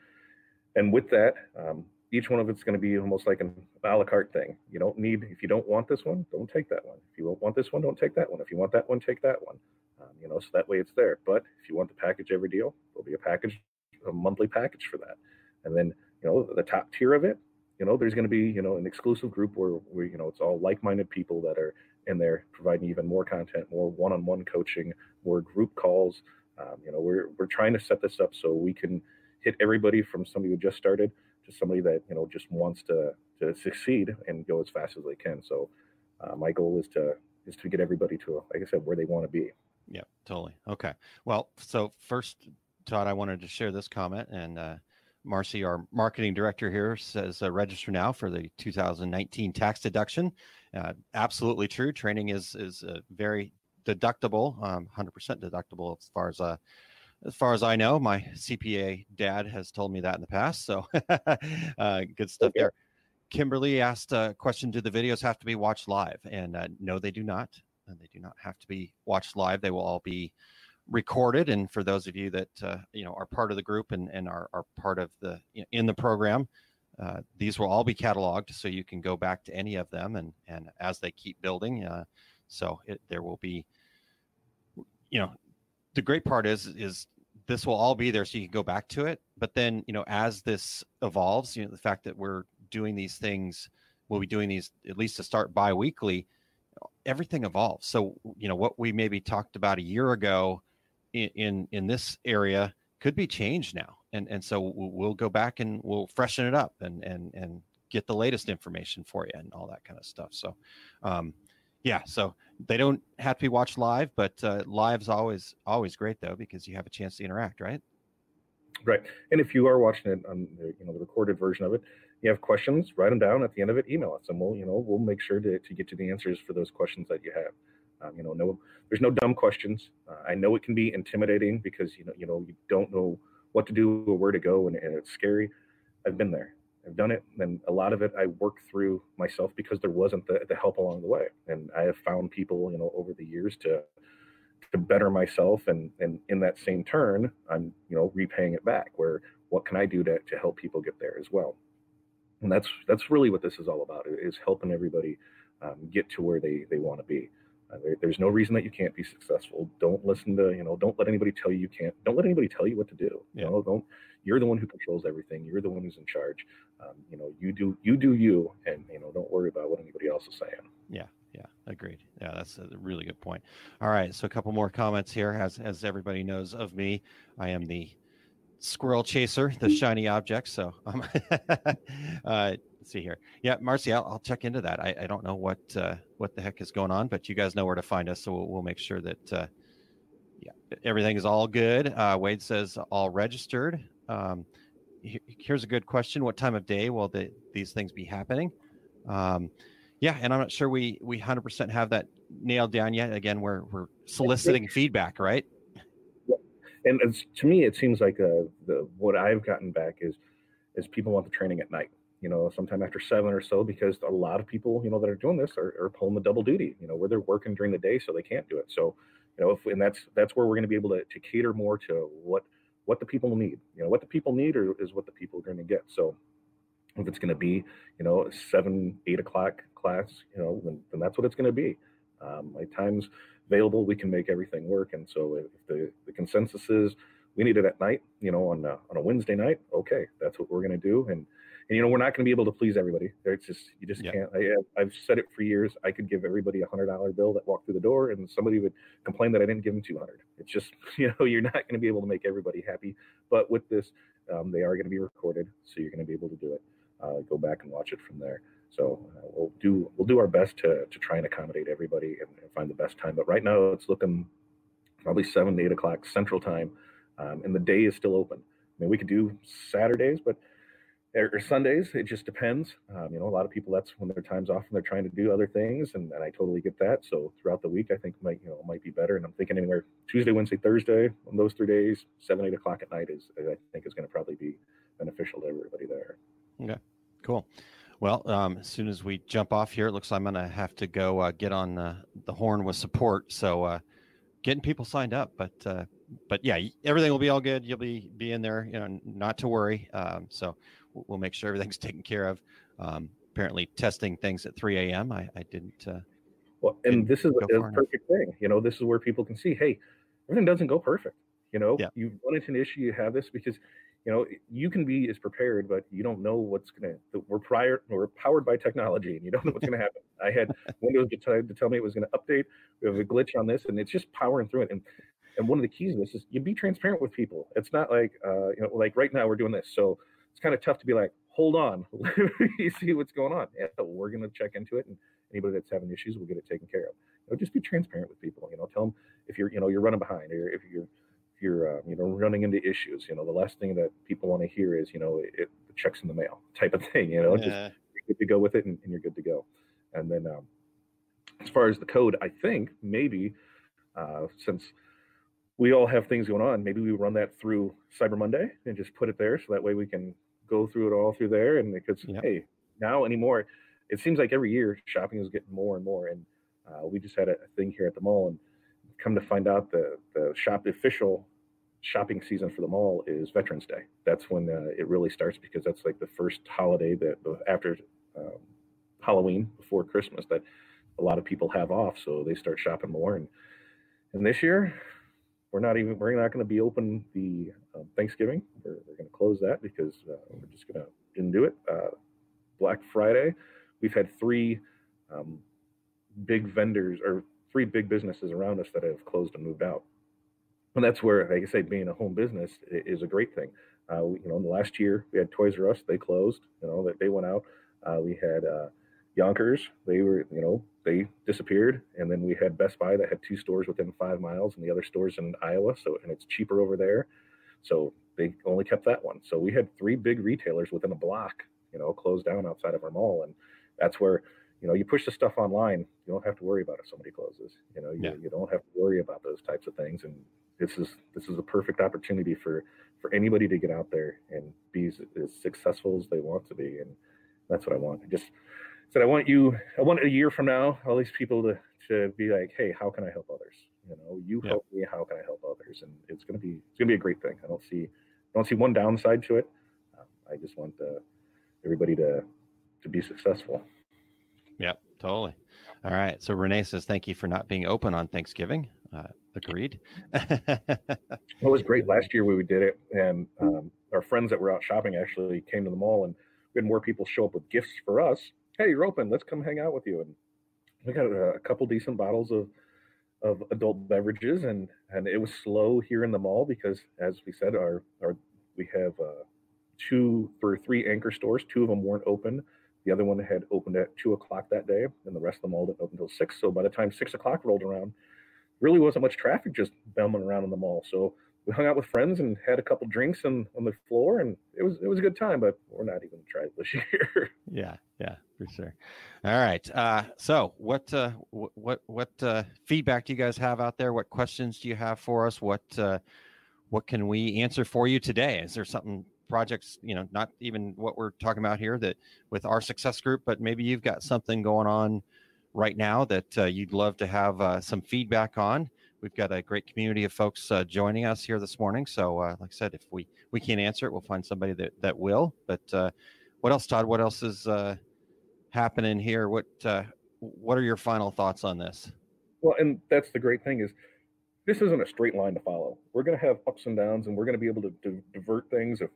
and with that, um, each one of it's going to be almost like an a la carte thing. You don't need if you don't want this one, don't take that one. If you don't want this one, don't take that one. If you want that one, take that one. Um, you know, so that way it's there. But if you want the package every deal, there'll be a package, a monthly package for that. And then you know the top tier of it, you know, there's going to be you know an exclusive group where where you know it's all like-minded people that are in there providing even more content, more one-on-one coaching, more group calls. Um, you know, we're we're trying to set this up so we can hit everybody from somebody who just started to somebody that you know just wants to to succeed and go as fast as they can. So uh, my goal is to is to get everybody to like I said where they want to be. Yeah, totally. Okay. Well, so first, Todd, I wanted to share this comment, and uh, Marcy, our marketing director here, says uh, register now for the 2019 tax deduction. Uh, absolutely true. Training is is very deductible, um, 100% deductible as far as uh, as far as I know. My CPA dad has told me that in the past, so uh, good stuff Okay. there. Kimberly asked a question: Do the videos have to be watched live? And uh, no, they do not. And they do not have to be watched live. They will all be recorded. And for those of you that uh, you know are part of the group and, and are, are part of the you know, in the program, uh, these will all be cataloged, so you can go back to any of them. And and as they keep building, uh, so it, there will be, you know, the great part is is this will all be there, so you can go back to it. But then you know, as this evolves, you know, the fact that we're doing these things, we'll be doing these at least to start bi-weekly everything evolves. So, you know, what we maybe talked about a year ago in in, in this area could be changed now. And and so we'll, go back and we'll freshen it up and and and get the latest information for you and all that kind of stuff. So, um, yeah, so they don't have to be watched live, but uh, live's always always great though because you have a chance to interact, right? Right. And if you are watching it on the you know the recorded version of it, you have questions, write them down at the end of it, email us, and we'll you know we'll make sure to, to get to the answers for those questions that you have. Um, you know, no, there's no dumb questions. Uh, I know it can be intimidating because you know you know you don't know what to do or where to go, and, and it's scary. I've been there. I've done it, and a lot of it I worked through myself because there wasn't the, the help along the way. And I have found people, you know, over the years to to better myself and and in that same turn i'm you know repaying it back where what can i do to, to help people get there as well and that's that's really what this is all about is helping everybody um, get to where they they want to be uh, there, there's no reason that you can't be successful don't listen to you know don't let anybody tell you you can't don't let anybody tell you what to do Yeah. you know don't you're the one who controls everything you're the one who's in charge um, you know you do you do you and you know don't worry about what anybody else is saying Yeah, yeah, agreed. Yeah, that's a really good point. All right, so a couple more comments here. As as everybody knows of me, I am the squirrel chaser, the shiny object. So, um, uh, let's see here. Yeah, Marcy, I'll, I'll check into that. I, I don't know what uh, what the heck is going on, but you guys know where to find us, so we'll, we'll make sure that uh, yeah everything is all good. Uh, Wade says all registered. Um, here's a good question: What time of day will the, these things be happening? Um, yeah, and I'm not sure we we 100% have that nailed down yet. Again, we're we're soliciting feedback, right? and to me it seems like uh, the what i've gotten back is is people want the training at night you know sometime after seven or so because a lot of people you know that are doing this are, are pulling the double duty you know where they're working during the day so they can't do it so you know if and that's that's where we're going to be able to, to cater more to what what the people need. You know what the people need or is what the people are going to get. So if it's going to be you know seven eight o'clock class you know then, then that's what it's going to be. Um, my time's available we can make everything work. And so if the, the consensus is we need it at night you know on a, on a wednesday night okay that's what we're going to do. And and you know we're not going to be able to please everybody. It's just you just Yeah. can't I, i've said it for years i could give everybody a hundred dollar bill that walked through the door and somebody would complain that i didn't give them 200 it's just you know you're not going to be able to make everybody happy. But with this um, they are going to be recorded so you're going to be able to do it. Uh, go back and watch it from there so uh, we'll do we'll do our best to to try and accommodate everybody and, and find the best time. But right now it's looking probably seven to eight o'clock Central Time, um, and the day is still open. I mean, we could do Saturdays, but or Sundays. It just depends. Um, you know, a lot of people that's when their time's off and they're trying to do other things, and, and I totally get that. So throughout the week, I think might you know might be better. And I'm thinking anywhere Tuesday, Wednesday, Thursday on those three days, seven eight o'clock at night is I think is going to probably be beneficial to everybody there. Okay, cool. Well, um, as soon as we jump off here, it looks like I'm going to have to go uh, get on uh, the horn with support. So uh, getting people signed up, but uh, but yeah, everything will be all good. You'll be be in there, you know, not to worry. Um, so we'll, make sure everything's taken care of. Um, apparently, testing things at 3 a.m. I, I didn't. Uh, Well, Didn't and this is a, a enough. perfect thing. You know, this is where people can see, hey, everything doesn't go perfect. You know, Yeah. you run into an issue, you have this because, you know, you can be as prepared, but you don't know what's gonna. We're prior, we're powered by technology, and you don't know what's gonna happen. I had Windows decide to tell me it was gonna update. We have a glitch on this, and it's just powering through it. And and one of the keys of this is you be transparent with people. It's not like, uh, you know, like right now we're doing this, so it's kind of tough to be like, hold on, you see what's going on. Yeah, so we're gonna check into it, and anybody that's having issues, we'll get it taken care of. You know, just be transparent with people. You know, tell them if you're, you know, you're running behind, or if you're, you're, uh, you know, running into issues. You know, the last thing that people want to hear is, you know, it, it the checks in the mail type of thing. You know, just uh, you're good to go with it, and, and you're good to go. And then, um, as far as the code, I think maybe uh, since we all have things going on, maybe we run that through Cyber Monday and just put it there, so that way we can go through it all through there. And because Yep. hey, now anymore, it seems like every year shopping is getting more and more. And uh, we just had a thing here at the mall, and come to find out the the shop official shopping season for the mall is Veterans Day. That's when uh, it really starts because that's like the first holiday that after um, Halloween before Christmas that a lot of people have off, so they start shopping more. And and this year, we're not even we're not going to be open the um, Thanksgiving. We're, we're going to close that because uh, we're just going to didn't do it. Uh, Black Friday, we've had three um, big vendors or three big businesses around us that have closed and moved out. And that's where, like I say, being a home business is a great thing. Uh, we- you know, in the last year, we had Toys R Us, they closed, you know, that they went out. Uh, we had uh, Younkers, they were, you know, they disappeared. And then we had Best Buy that had two stores within five miles and the other stores in Iowa. So, and it's cheaper over there. So they only kept that one. So we had three big retailers within a block, you know, closed down outside of our mall. And that's where, you know, you push the stuff online, you don't have to worry about if somebody closes. You know, you, Yeah. you don't have to worry about those types of things. And this is this is a perfect opportunity for for anybody to get out there and be as, as successful as they want to be. And that's what I want. I just said I want you I want a year from now, all these people to to be like, hey, how can I help others? You know, you Yeah. help me, how can I help others? And it's gonna be it's gonna be a great thing. I don't see I don't see one downside to it. Um, I just want uh, everybody to to be successful. Yep, totally. All right. So Renee says, thank you for not being open on Thanksgiving. Uh, agreed. It was great last year we did it, and um, our friends that were out shopping actually came to the mall, and we had more people show up with gifts for us. Hey, you're open. Let's come hang out with you. And we got a, couple decent bottles of of adult beverages, and and it was slow here in the mall because, as we said, our our we have uh, two for three anchor stores. Two of them weren't open. The other one had opened at two o'clock that day, and the rest of the mall didn't open until six. So by the time six o'clock rolled around, really wasn't much traffic just bumming around in the mall. So we hung out with friends and had a couple drinks on, on the floor and it was it was a good time but we're not even trying this year yeah, yeah, for sure. All right. Uh, so what uh, what what uh, feedback do you guys have out there? What questions do you have for us? What uh, what can we answer for you today? Is there something projects you know not even what we're talking about here that with our success group, but maybe you've got something going on right now that uh, you'd love to have uh, some feedback on. We've got a great community of folks uh, joining us here this morning. So, uh, like I said, if we we can't answer it, we'll find somebody that that will. But uh, what else, Todd? What else is uh, happening here? What what are your final thoughts on this? well and that's the great thing is this isn't a straight line to follow we're going to have ups and downs and we're going to be able to di- divert things if,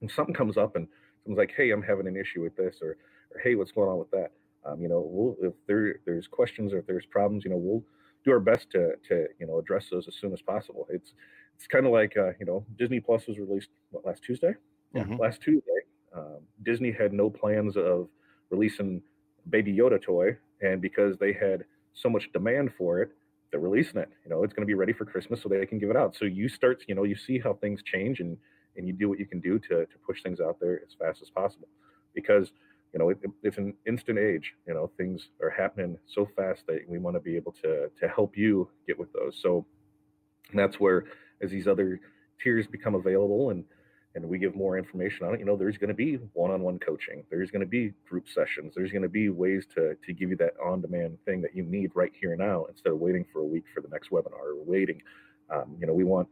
if something comes up and someone's like hey i'm having an issue with this or or hey what's going on with that um, you know we'll if there there's questions or if there's problems you know we'll do our best to to you know address those as soon as possible. It's it's kind of like uh, you know disney plus was released what, last tuesday? Mhm. last tuesday um, disney had no plans of releasing baby yoda toy and because they had so much demand for it they're releasing it. You know it's going to be ready for christmas so they can give it out. So you start you know you see how things change and and you do what you can do to to push things out there as fast as possible. Because you know it, it's an instant age you know things are happening so fast that we want to be able to to help you get with those. So that's where as these other tiers become available and and we give more information on it you know there's going to be one-on-one coaching there's going to be group sessions there's going to be ways to to give you that on-demand thing that you need right here and now instead of waiting for a week for the next webinar or waiting. Um, you know we want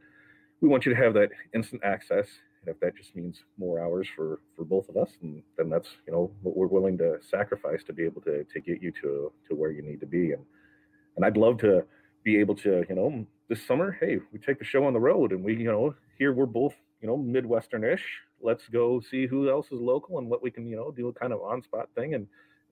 we want you to have that instant access and if that just means more hours for for both of us and then that's you know what we're willing to sacrifice to be able to to get you to to where you need to be. And and i'd love to be able to you know this summer hey we take the show on the road and we you know here we're both you know midwestern-ish. Let's go see who else is local and what we can you know do a kind of on-spot thing and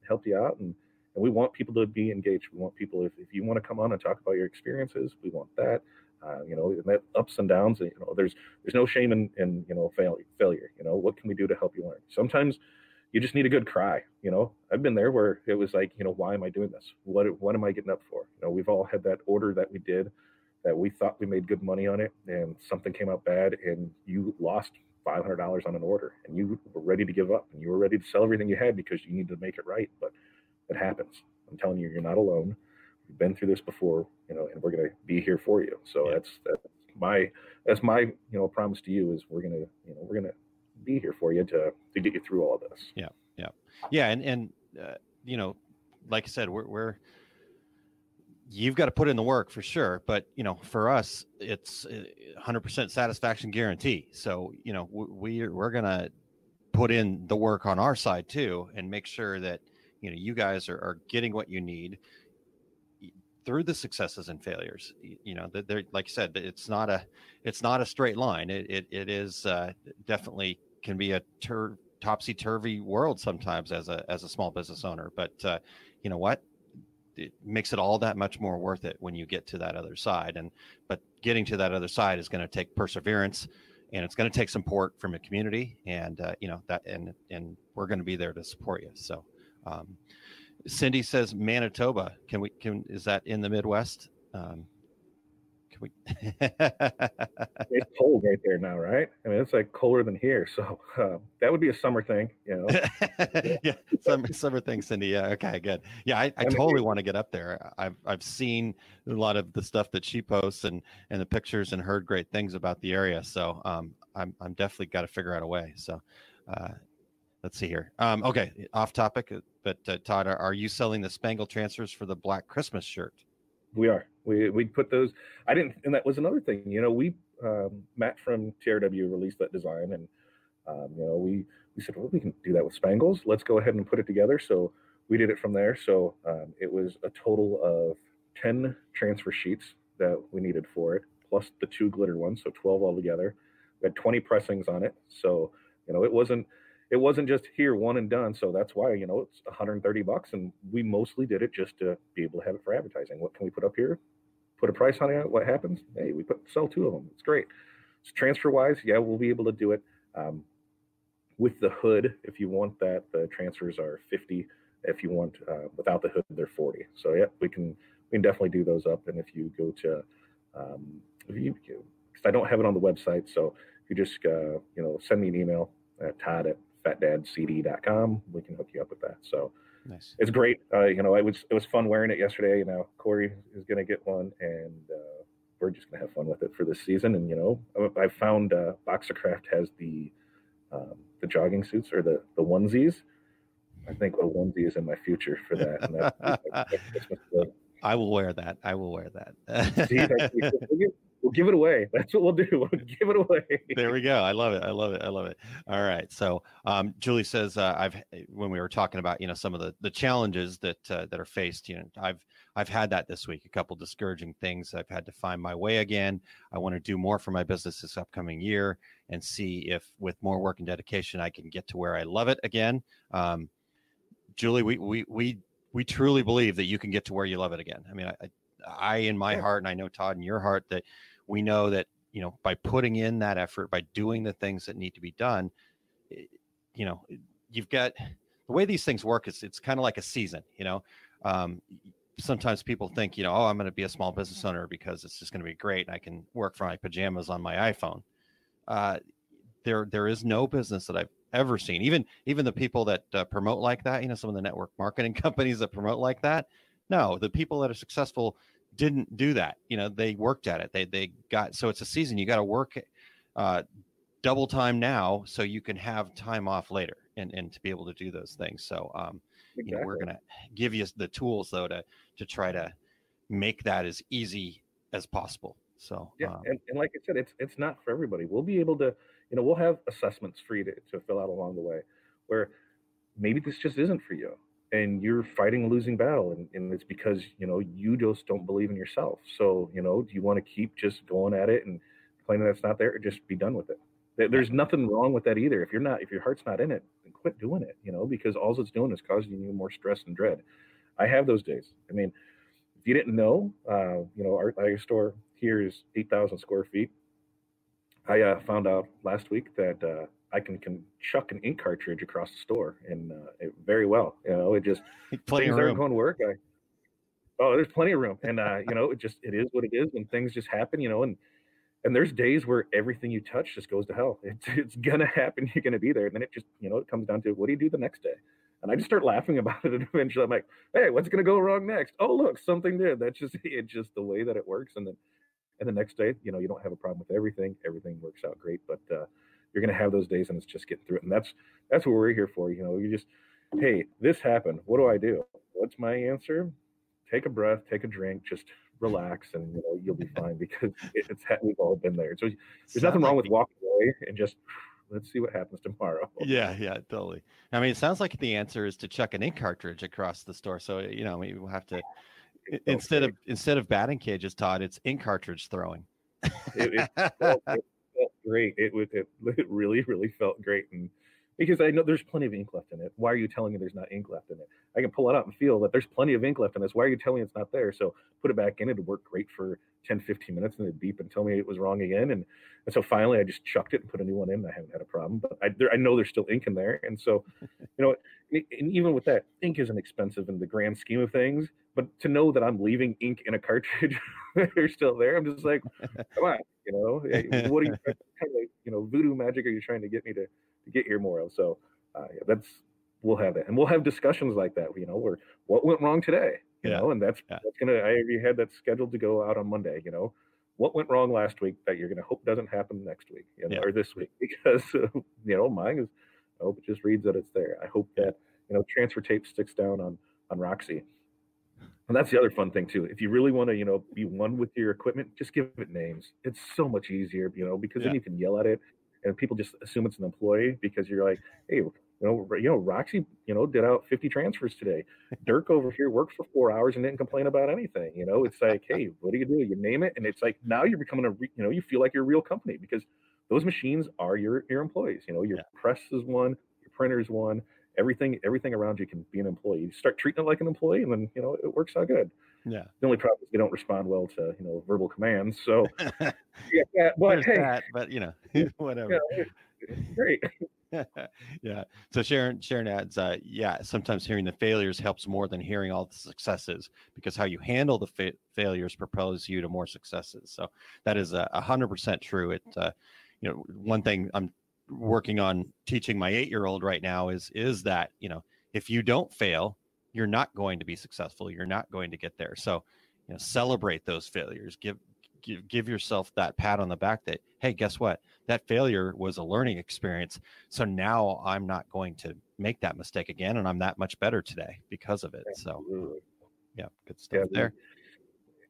help you out. And and we want people to be engaged. We want people if, if you want to come on and talk about your experiences we want that uh, you know that ups and downs you know there's there's no shame in in you know failure failure you know what can we do to help you learn? Sometimes you just need a good cry you know? I've been there where it was like you know why am i doing this? What what am i getting up for? You know we've all had that order that we did that we thought we made good money on it and something came out bad and you lost $500 on an order and you were ready to give up and you were ready to sell everything you had because you needed to make it right but it happens. I'm telling you you're not alone we've been through this before you know and we're going to be here for you so Yeah. that's that's my that's my you know promise to you is we're going to you know we're going to be here for you to to get you through all of this Yeah, yeah, yeah, and and uh, you know, like I said, we're we're you've got to put in the work for sure, but you know, for us, it's uh, 100% satisfaction guarantee. So you know, we we're, we're gonna put in the work on our side too, and make sure that you know you guys are, are getting what you need through the successes and failures you know they're like i said it's not a it's not a straight line. It it, it is uh, definitely can be a tur- topsy turvy world sometimes as a as a small business owner but uh, you know what? It makes it all that much more worth it when you get to that other side and but getting to that other side is going to take perseverance and it's going to take support from a community and uh, you know that and and we're going to be there to support you so um, cindy says manitoba can we can is that in the midwest um, can we it's cold right there now right i mean it's like colder than here so uh, that would be a summer thing you know yeah, summer, summer thing, Cindy. Yeah, okay, good. Yeah, I, I I mean, totally want to get up there. I've I've seen a lot of the stuff that she posts and and the pictures and heard great things about the area. So um, I'm I'm definitely got to figure out a way. So uh, let's see here. Um, okay, off topic, uh, but uh, Todd, are, are you selling the Spangle transfers for the Black Christmas shirt? We are. We we put those. I didn't, and that was another thing. You know, we um, Matt from TRW released that design, and um, you know, we we said, well, we can do that with spangles. Let's go ahead and put it together. So we did it from there. So um, it was a total of ten transfer sheets that we needed for it, plus the two glitter ones, so twelve altogether. We had twenty pressings on it, so you know, it wasn't it wasn't just here one and done. So that's why you know it's 130 bucks, and we mostly did it just to be able to have it for advertising. What can we put up here? Put a price on it. What happens? Hey, we put sell two of them. It's great. So transfer wise, yeah, we'll be able to do it. Um, with the hood, if you want that, the transfers are 50. If you want uh, without the hood, they're 40. So yeah, we can we can definitely do those up. And if you go to, um, if you, because I don't have it on the website, so you just uh, you know send me an email at Todd at fatdadcd.com. We can hook you up with that. So Nice. it's great. Uh, you know, it was it was fun wearing it yesterday. You know, Corey is going to get one, and uh, we're just going to have fun with it for this season. And you know, I I found uh, Boxercraft has the um, the jogging suits or the the onesies. I think a onesie is in my future for that. And that's, that's Christmas present. I will wear that. I will wear that. We'll, give, it away. That's what we'll do. We'll give it away. there we go. I love it. I love it. I love it. All right. So, um, Julie says, uh, I've when we were talking about you know some of the the challenges that uh, that are faced. You know, I've I've had that this week. A couple discouraging things. I've had to find my way again. I want to do more for my business this upcoming year and see if with more work and dedication I can get to where I love it again. Um, Julie, we we we we truly believe that you can get to where you love it again. I mean, I, I in my heart, and I know Todd in your heart that we know that you know by putting in that effort, by doing the things that need to be done, you know, you've got the way these things work is it's kind of like a season. You know, um, sometimes people think, you know, oh, I'm going to be a small business owner because it's just going to be great and I can work from my pajamas on my iPhone. Uh, there, there is no business that I've ever seen. Even, even the people that uh, promote like that, you know, some of the network marketing companies that promote like that. No, the people that are successful didn't do that. You know, they worked at it. They, they got so it's a season. You got to work uh, double time now so you can have time off later and and to be able to do those things. So, um, you know we're going to give you the tools though to to try to make that as easy as possible so Yeah, um, and, and like I said, it's it's not for everybody. We'll be able to, you know, we'll have assessments for you to, to fill out along the way where maybe this just isn't for you and you're fighting a losing battle and, and it's because, you know, you just don't believe in yourself. So, you know, do you want to keep just going at it and claiming that's not there or just be done with it? There- There's nothing wrong with that either. If you're not, if your heart's not in it, then quit doing it, you know, because all it's doing is causing you more stress and dread. I have those days. I mean, if you didn't know, uh, you know, our, our store here is 8,000 square feet. I uh, found out last week that uh, I can, can chuck an ink cartridge across the store and uh, it, very well. You know, it just plenty things of aren't room going to work. I, oh, there's plenty of room, and uh, you know, it just it is what it is, and things just happen. You know, and and there's days where everything you touch just goes to hell. It's it's gonna happen. You're gonna be there, and then it just you know it comes down to what do you do the next day. And I just start laughing about it, and eventually I'm like, "Hey, what's gonna go wrong next? Oh, look, something did." That's just it's just the way that it works. And then, and the next day, you know, you don't have a problem with everything. Everything works out great, but uh, you're gonna have those days, and it's just getting through it. And that's that's what we're here for. You know, you just, hey, this happened. What do I do? What's my answer? Take a breath, take a drink, just relax, and you know you'll be fine because it, it's we've all been there. So there's nothing wrong with walking away and just let's see what happens tomorrow. yeah yeah totally i mean it sounds like the answer is to chuck an ink cartridge across the store so you know maybe we'll have to instead of instead of batting cages todd it's ink cartridge throwing It- it felt, it great. It was it, it really really felt great, and because I know there's plenty of ink left in it. Why are you telling me there's not ink left in it? I can pull it out and feel that there's plenty of ink left in this. Why are you telling me it's not there? So put it back in. It worked great for 10, 15 minutes, and it'd beep and tell me it was wrong again. And and so finally, I just chucked it and put a new one in. I haven't had a problem, but I there, I know there's still ink in there, and so you know, and and even with that, ink isn't expensive in the grand scheme of things. But to know that I'm leaving ink in a cartridge, they're still there. I'm just like, come on, you know, what are you kind of like, you know, voodoo magic are you trying to get me to get more of? So uh, yeah, that's we'll have that, and we'll have discussions like that. You know, where what went wrong today, you Yeah, know, and that's yeah. that's gonna. I already had that scheduled to go out on Monday. You know, what went wrong last week that you're gonna hope doesn't happen next week, you know, Yeah. or this week, because uh, you know mine is. I hope it just reads that it's there. I hope that you know transfer tape sticks down on on Roxy. And that's the other fun thing too. If you really want to, you know, be one with your equipment, just give it names. It's so much easier, you know, because then you can yell at it, and people just assume it's an employee because you're like, hey, you know, you know, Roxy, you know, did out 50 transfers today. Dirk over here worked for four hours and didn't complain about anything. You know, it's like, hey, what do you do? You name it, and it's like now you're becoming a, re- you know, you feel like you're a real company because those machines are your your employees. You know, your Yeah. press is one, your printer is one. Everything, everything around you can be an employee. You start treating it like an employee, and then you know it works out good. Yeah. The only problem is they don't respond well to you know verbal commands. So yeah, yeah but hey, that, but you know, whatever. yeah, great. yeah. So Sharon Sharon adds, uh, yeah, sometimes hearing the failures helps more than hearing all the successes because how you handle the fa- failures propels you to more successes. So that is a a hundred percent true. It, uh, you know, one thing I'm working on teaching my eight year old right now is is that you know if you don't fail, you're not going to be successful. You're not going to get there. So you know, celebrate those failures. Give give give yourself that pat on the back that hey, guess what? That failure was a learning experience. So now I'm not going to make that mistake again, and I'm that much better today because of it. So yeah, good stuff Yeah, there.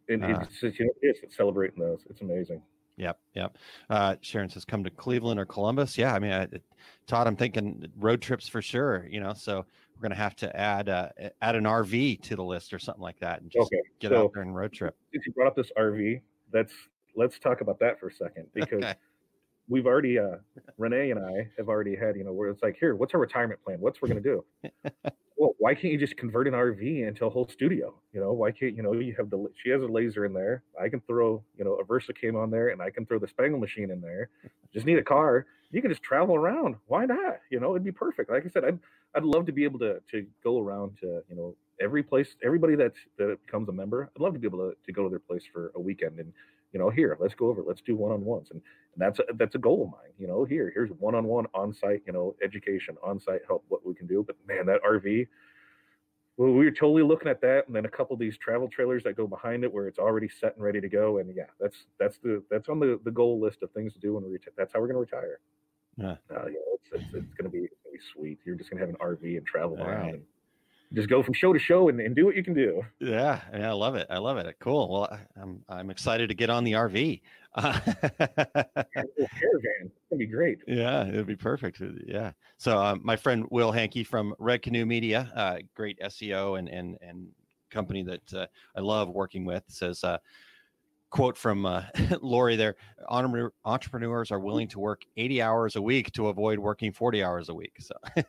And Uh, it's, just, you know, it's celebrating those. It's amazing. Yep, yep. Uh, Sharon says, "Come to Cleveland or Columbus." Yeah, I mean, I, Todd, I'm thinking road trips for sure. You know, so we're gonna have to add uh, add an RV to the list or something like that, and just Okay, get so- out there and road trip. Since you brought up this RV, that's let's talk about that for a second because Okay. we've already uh renee and i have already had you know where it's like here what's our retirement plan what's we're going to do well why can't you just convert an rv into a whole studio? You know why can't you know you have the she has a laser in there. I can throw you know a VersaCAMM on there and i can throw the spangle machine in there. Just need a car. You can just travel around. Why not? You know it'd be perfect. Like i said i'd i'd love to be able to to go around to you know every place everybody that's that becomes a member i'd love to be able to, to go to their place for a weekend and you know here let's go over let's do one-on-ones and and that's a, that's a goal of mine you know here here's one-on-one on-site you know education on-site help what we can do but man that rv well, we were totally looking at that and then a couple of these travel trailers that go behind it where it's already set and ready to go and yeah that's that's the that's on the the goal list of things to do when we reti- that's how we're going to retire Yeah. uh, you know, it's, it's, it's going to be, it's gonna be sweet you're just going to have an rv and travel All around right. and just go from show to show and, and do what you can do Yeah, yeah, I love it. I love it. Cool. Well, I- I'm I'm excited to get on the RV. Uh, caravan to be great yeah, it'd be perfect. Uh, Yeah. So um, my friend Will Hankey from Red Canoe Media, uh, great SEO and and and company that uh, I love working with, says. Quote from uh, Lori there entrepreneurs are willing to work 80 hours a week to avoid working 40 hours a week. So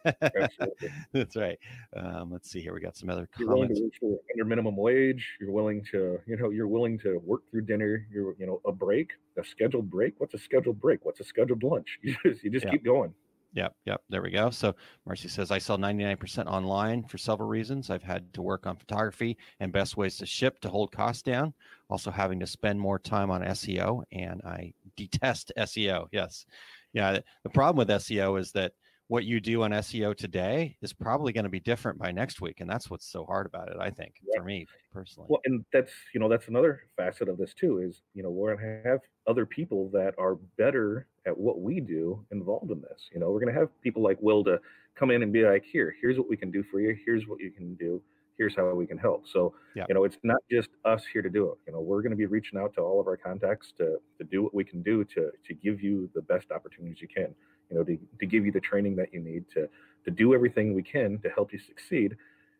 that's right. Um, let's see here. We got some other you're willing comments. to work under minimum wage you're willing to you know you're willing to work through dinner you're you know a break a scheduled break what's a scheduled break what's a scheduled lunch you just you just Yeah. keep going Yep, yep. There we go. So Marcy says I sell 99% online for several reasons. I've had to work on photography and best ways to ship to hold costs down. Also having to spend more time on SEO, and I detest SEO. Yes, yeah. The problem with SEO is that what you do on SEO today is probably going to be different by next week, and that's what's so hard about it. I think for me personally. well and that's you know that's another facet of this too is you know we're going to have other people that are better at what we do involved in this you know? We're going to have people like will to come in and be like here here's what we can do for you. Here's what you can do. Here's how we can help. So Yeah. you know it's not just us here to do it. You know we're going to be reaching out to all of our contacts to to do what we can do to to give you the best opportunities you can you know to, to give you the training that you need to to do everything we can to help you succeed.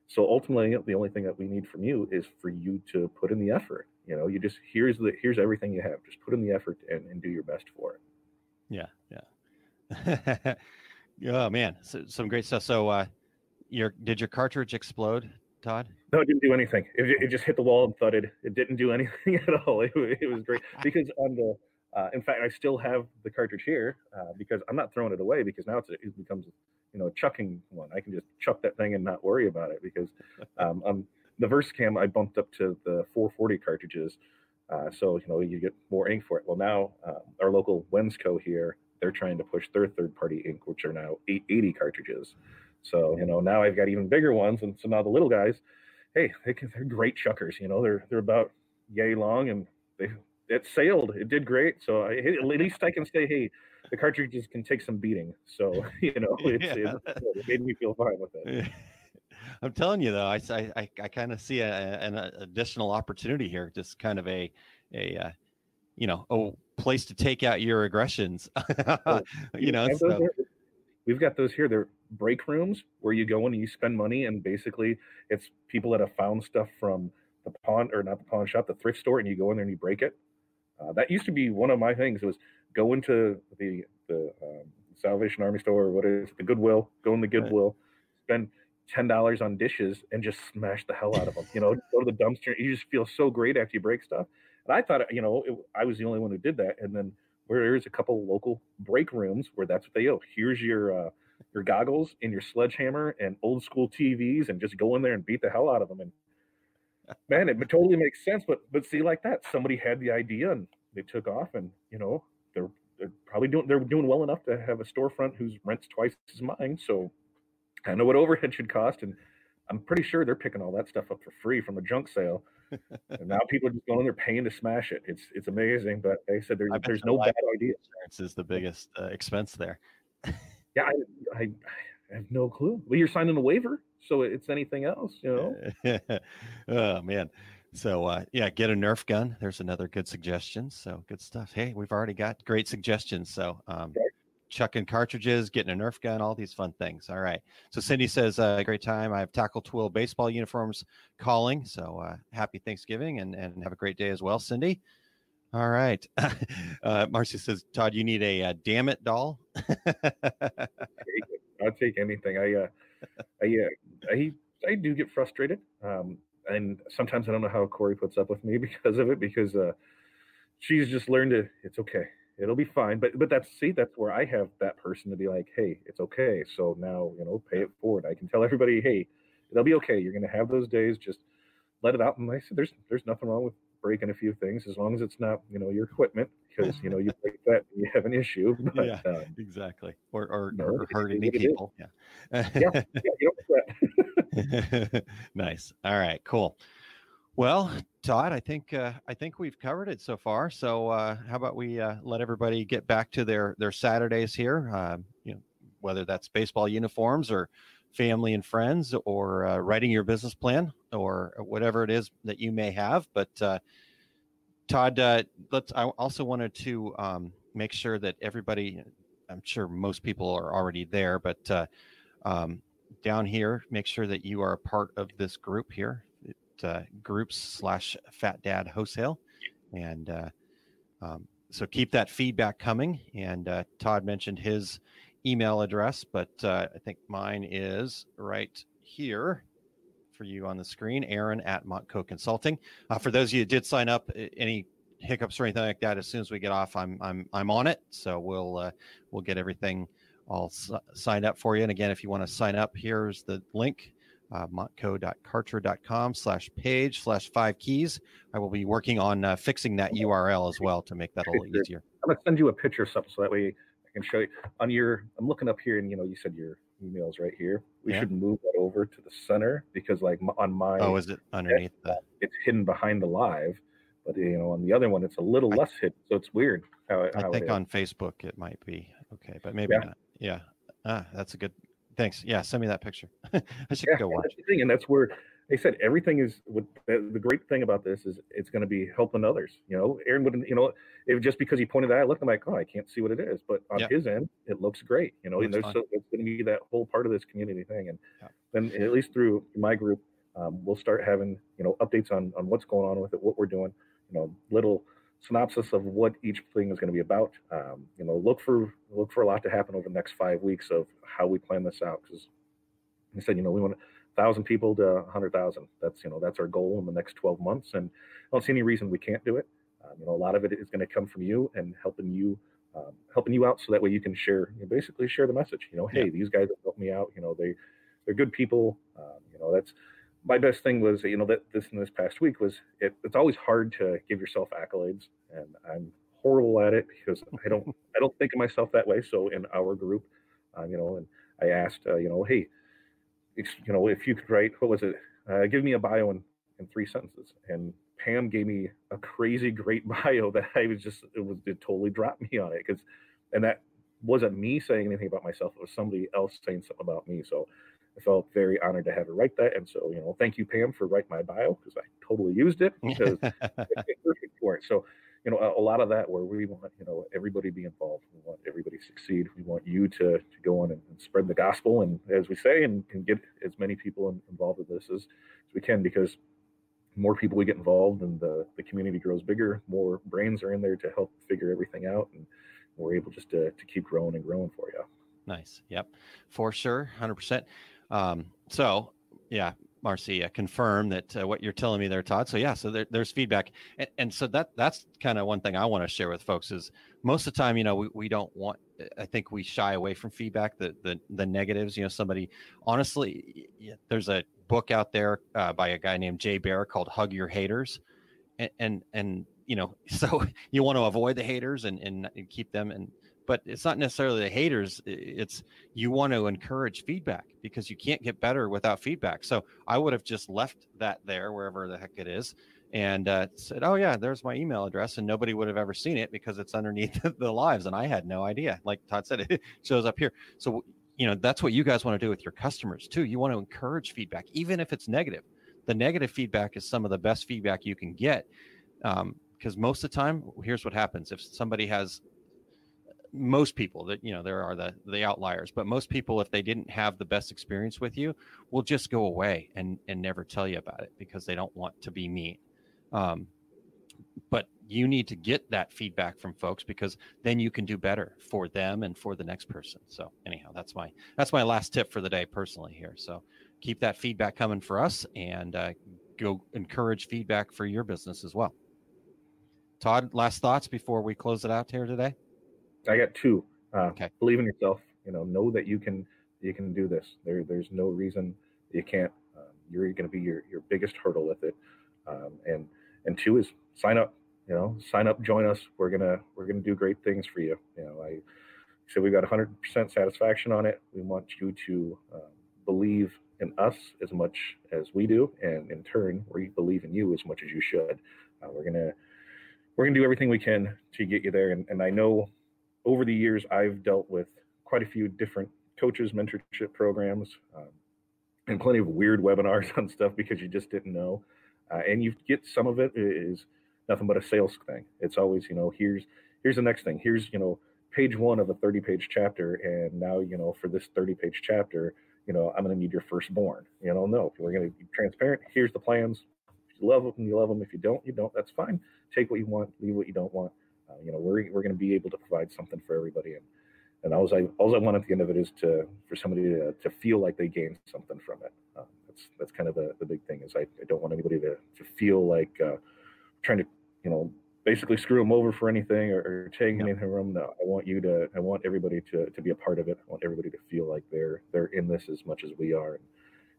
So ultimately the only thing that we need from you is for you to put in the effort you know you just here's the here's everything you have. Just put in the effort and, and do your best for it. Yeah, yeah. oh man, so, some great stuff. So, uh, your did your cartridge explode, Todd? no it didn't do anything. It, it just hit the wall and thudded. It didn't do anything at all. It, it was great. Because on the uh, in fact i still have the cartridge here uh, because i'm not throwing it away because now it's a, it becomes you know a chucking one. I can just chuck that thing and not worry about it because um, um the VersaCAMM i bumped up to the 440 cartridges uh, so you know you get more ink for it. Well now um, our local wensco here they're trying to push their third party ink which are now 880 cartridges. So you know now i've got even bigger ones and so now the little guys hey they can, they're great chuckers you know they're they're about yay long and they it sailed it did great. So I, at least i can say hey the cartridges can take some beating. So you know it's, Yeah. it's, it made me feel fine with it I'm telling you though, I I, I kind of see a, an additional opportunity here, just kind of a a uh, you know a place to take out your aggressions. you know, so. we've got those here. They're break rooms where you go in and you spend money, and basically it's people that have found stuff from the pawn or not the pawn shop, the thrift store, and you go in there and you break it. Uh, that used to be one of my things. It was go into the the um, Salvation Army store or what is it, the Goodwill, go in the Goodwill, spend ten dollars on dishes and just smash the hell out of them. You know, go to the dumpster. You just feel so great after you break stuff. And I thought, you know, it, I was the only one who did that. And then where there's a couple local break rooms where that's what they do. Here's your uh, your goggles and your sledgehammer and old school TVs, and just go in there and beat the hell out of them. And man, it totally makes sense. But but see, like that, somebody had the idea and they took off, and you know, they're they're probably doing they're doing well enough to have a storefront whose rent's twice as mine. So I know what overhead should cost, and I'm pretty sure they're picking all that stuff up for free from a junk sale. and now people are just going there paying to smash it. It's it's amazing, but they said there, there's no bad idea. Insurance is the biggest uh, expense there. yeah, I, I, I have no clue. Well, you're signing a waiver, so it's anything else, you know. oh man. So uh, yeah, get a Nerf gun. There's another good suggestion. So good stuff. Hey, we've already got great suggestions. So um, okay. Chucking cartridges, getting a Nerf gun, all these fun things. All right. So Cindy says, uh, great time. I have tackle twill baseball uniforms calling. So uh, happy Thanksgiving and and have a great day as well, Cindy. All right. uh, Marcy says, Todd, you need a uh, damn it doll. I'll take anything. I, uh, I, uh, I, I do get frustrated. Um, and sometimes I don't know how Corey puts up with me because of it, because, uh, she's just learned to, it's okay. It'll be fine. But, but that's, see, that's where I have that person to be like, Hey, it's okay. So now, you know, pay it forward. I can tell everybody, Hey, it'll be okay. You're going to have those days. Just let it out. And I said, there's, there's nothing wrong with breaking a few things as long as it's not you know your equipment because you know you break that you have an issue but, yeah um, exactly or or, no, or hurt any people yeah yeah, yeah nice all right cool well todd i think uh, i think we've covered it so far so uh, how about we uh, let everybody get back to their their saturdays here um, you know whether that's baseball uniforms or family and friends or uh, writing your business plan or whatever it is that you may have. But uh, Todd, uh, let's. I also wanted to um, make sure that everybody. I'm sure most people are already there, but uh, um, down here, make sure that you are a part of this group here. Uh, groups slash Fat Dad Wholesale, and uh, um, so keep that feedback coming. And Todd mentioned his email address, but uh, I think mine is right here for you on the screen, Aaron at Montco Consulting. Uh, for those of you who did sign up, any hiccups or anything like that, as soon as we get off, I'm I'm I'm on it. So we'll uh, we'll get everything all s- signed up for you. And again, if you want to sign up, here's the link. Uh, montco.kartra.com slash page slash five keys. I will be working on uh, fixing that URL as well to make that a little easier. I'm going to send you a picture of something so that way I can show you on your. I'm looking up here, and you know, you said your emails right here. We yeah. should move that over to the center because, like, on my oh, is it underneath the? It's hidden behind the live, but you know, on the other one, it's a little I, less hidden. So it's weird. How, I think on Facebook it might be okay, but maybe yeah. not. Yeah. Ah, that's a good. Thanks. Yeah, send me that picture. I should yeah, go watch. That's thing, and that's where they said everything is what the great thing about this is it's going to be helping others you know aaron wouldn't you know if just because he pointed that i looked i'm like oh i can't see what it is but on his end it looks great you know and there's so, it's going to be that whole part of this community thing and then at least through my group um, we'll start having you know updates on on what's going on with it what we're doing you know little synopsis of what each thing is going to be about um, you know look for look for a lot to happen over the next five weeks of how we plan this out because he said, you know, we want thousand people to a hundred thousand. That's you know that's our goal in the next 12 months, and I don't see any reason we can't do it. Um, you know, a lot of it is going to come from you and helping you, um, helping you out, so that way you can share, you know, basically share the message. You know, hey, yeah. these guys have helped me out. You know, they they're good people. Um, you know, that's my best thing was you know that this in this past week was it, it's always hard to give yourself accolades, and I'm horrible at it because I don't I don't think of myself that way. So in our group, um, you know, and I asked, uh, you know, hey you know, if you could write, what was it? Uh, give me a bio in, in three sentences. And Pam gave me a crazy great bio that I was just, it was, it totally dropped me on it. Cause, and that wasn't me saying anything about myself. It was somebody else saying something about me. So I felt very honored to have her write that. And so, you know, thank you, Pam, for writing my bio because I totally used it because it's perfect for it. So, you know, a, a, lot of that where we want, you know, everybody be involved. We want everybody to succeed. We want you to, to go on and, and spread the gospel. And as we say, and, and get as many people in, involved with this as, as we can, because more people we get involved and the, the community grows bigger, more brains are in there to help figure everything out. And we're able just to, to keep growing and growing for you. Nice. Yep. For sure. 100%. Um, so, yeah, Marcia, confirm that uh, what you're telling me there, Todd. So yeah, so there, there's feedback, and, and, so that that's kind of one thing I want to share with folks is most of the time, you know, we, we don't want. I think we shy away from feedback, the the the negatives. You know, somebody honestly, there's a book out there uh, by a guy named Jay Baer called "Hug Your Haters," and and, and you know, so you want to avoid the haters and, and, keep them and but it's not necessarily the haters it's you want to encourage feedback because you can't get better without feedback. So i would have just left that there wherever the heck it is and uh, said oh yeah there's my email address and nobody would have ever seen it because it's underneath the lives and i had no idea. Like todd said it shows up here. So you know that's what you guys want to do with your customers too. You want to encourage feedback even if it's negative. The negative feedback is some of the best feedback you can get because um, most of the time here's what happens. If somebody has most people that you know there are the the outliers but most people if they didn't have the best experience with you will just go away and and never tell you about it because they don't want to be mean. Um, but you need to get that feedback from folks because then you can do better for them and for the next person. So anyhow that's my that's my last tip for the day personally here. So keep that feedback coming for us and uh, go encourage feedback for your business as well. Todd last thoughts before we close it out here today I got two. Uh, okay. Believe in yourself. You know, know that you can you can do this. There there's no reason you can't. Um, you're going to be your your biggest hurdle with it. Um, and and two is sign up. You know, sign up, join us. We're gonna we're gonna do great things for you. You know, I so we've got 100% satisfaction on it. We want you to um, believe in us as much as we do, and in turn, we believe in you as much as you should. Uh, we're gonna we're gonna do everything we can to get you there. And, and I know over the years, I've dealt with quite a few different coaches, mentorship programs, um, and plenty of weird webinars on stuff because you just didn't know. Uh, and you get some of it is nothing but a sales thing. It's always, you know, here's here's the next thing. Here's, you know, page one of a 30 page chapter. And now, you know, for this 30 page chapter, you know, I'm going to need your firstborn. You know, no, we're going to be transparent. Here's the plans. If you love them, you love them. If you don't, you don't. That's fine. Take what you want, leave what you don't want. Uh, you know, we're we're going to be able to provide something for everybody, and and all I all I want at the end of it is to for somebody to, to feel like they gained something from it. Uh, that's that's kind of the, the big thing is I, I don't want anybody to, to feel like uh, trying to you know basically screw them over for anything or, or taking yeah. anything from them. No, I want you to I want everybody to, to be a part of it. I want everybody to feel like they're they're in this as much as we are. And,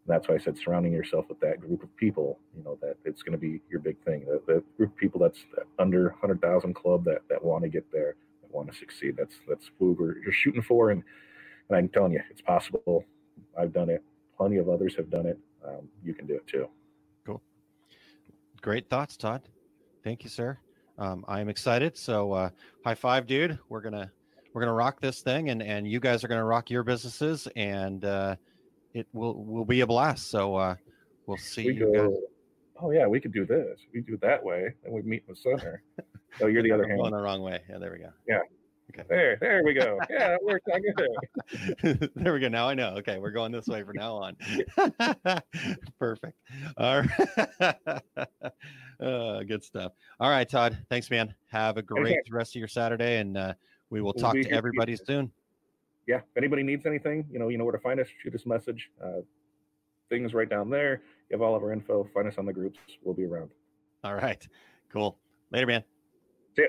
that's why I said surrounding yourself with that group of people, you know, that it's going to be your big thing. The, the group of people that's under 100,000 club that, that want to get there, that want to succeed. That's that's who we're you're shooting for. And, and I'm telling you, it's possible. I've done it. Plenty of others have done it. Um, you can do it too. Cool. Great thoughts, Todd. Thank you, sir. Um, I am excited. So uh, high five, dude. We're gonna we're gonna rock this thing, and and you guys are gonna rock your businesses, and uh, it will will be a blast. So uh, we'll see we you go, Oh yeah, we could do this. We do it that way, and we meet in the center. oh, you're the other hand. Going the wrong way. Yeah, there we go. Yeah. Okay. There, there we go. Yeah, that worked out good. there we go. Now I know. Okay, we're going this way from now on. Perfect. All right. uh, good stuff. All right, Todd. Thanks, man. Have a great okay. rest of your Saturday, and uh, we will we'll talk to everybody soon yeah, if anybody needs anything, you know, you know where to find us. Shoot us a message. Uh, things right down there. You have all of our info. Find us on the groups. We'll be around. All right. Cool. Later, man. See ya.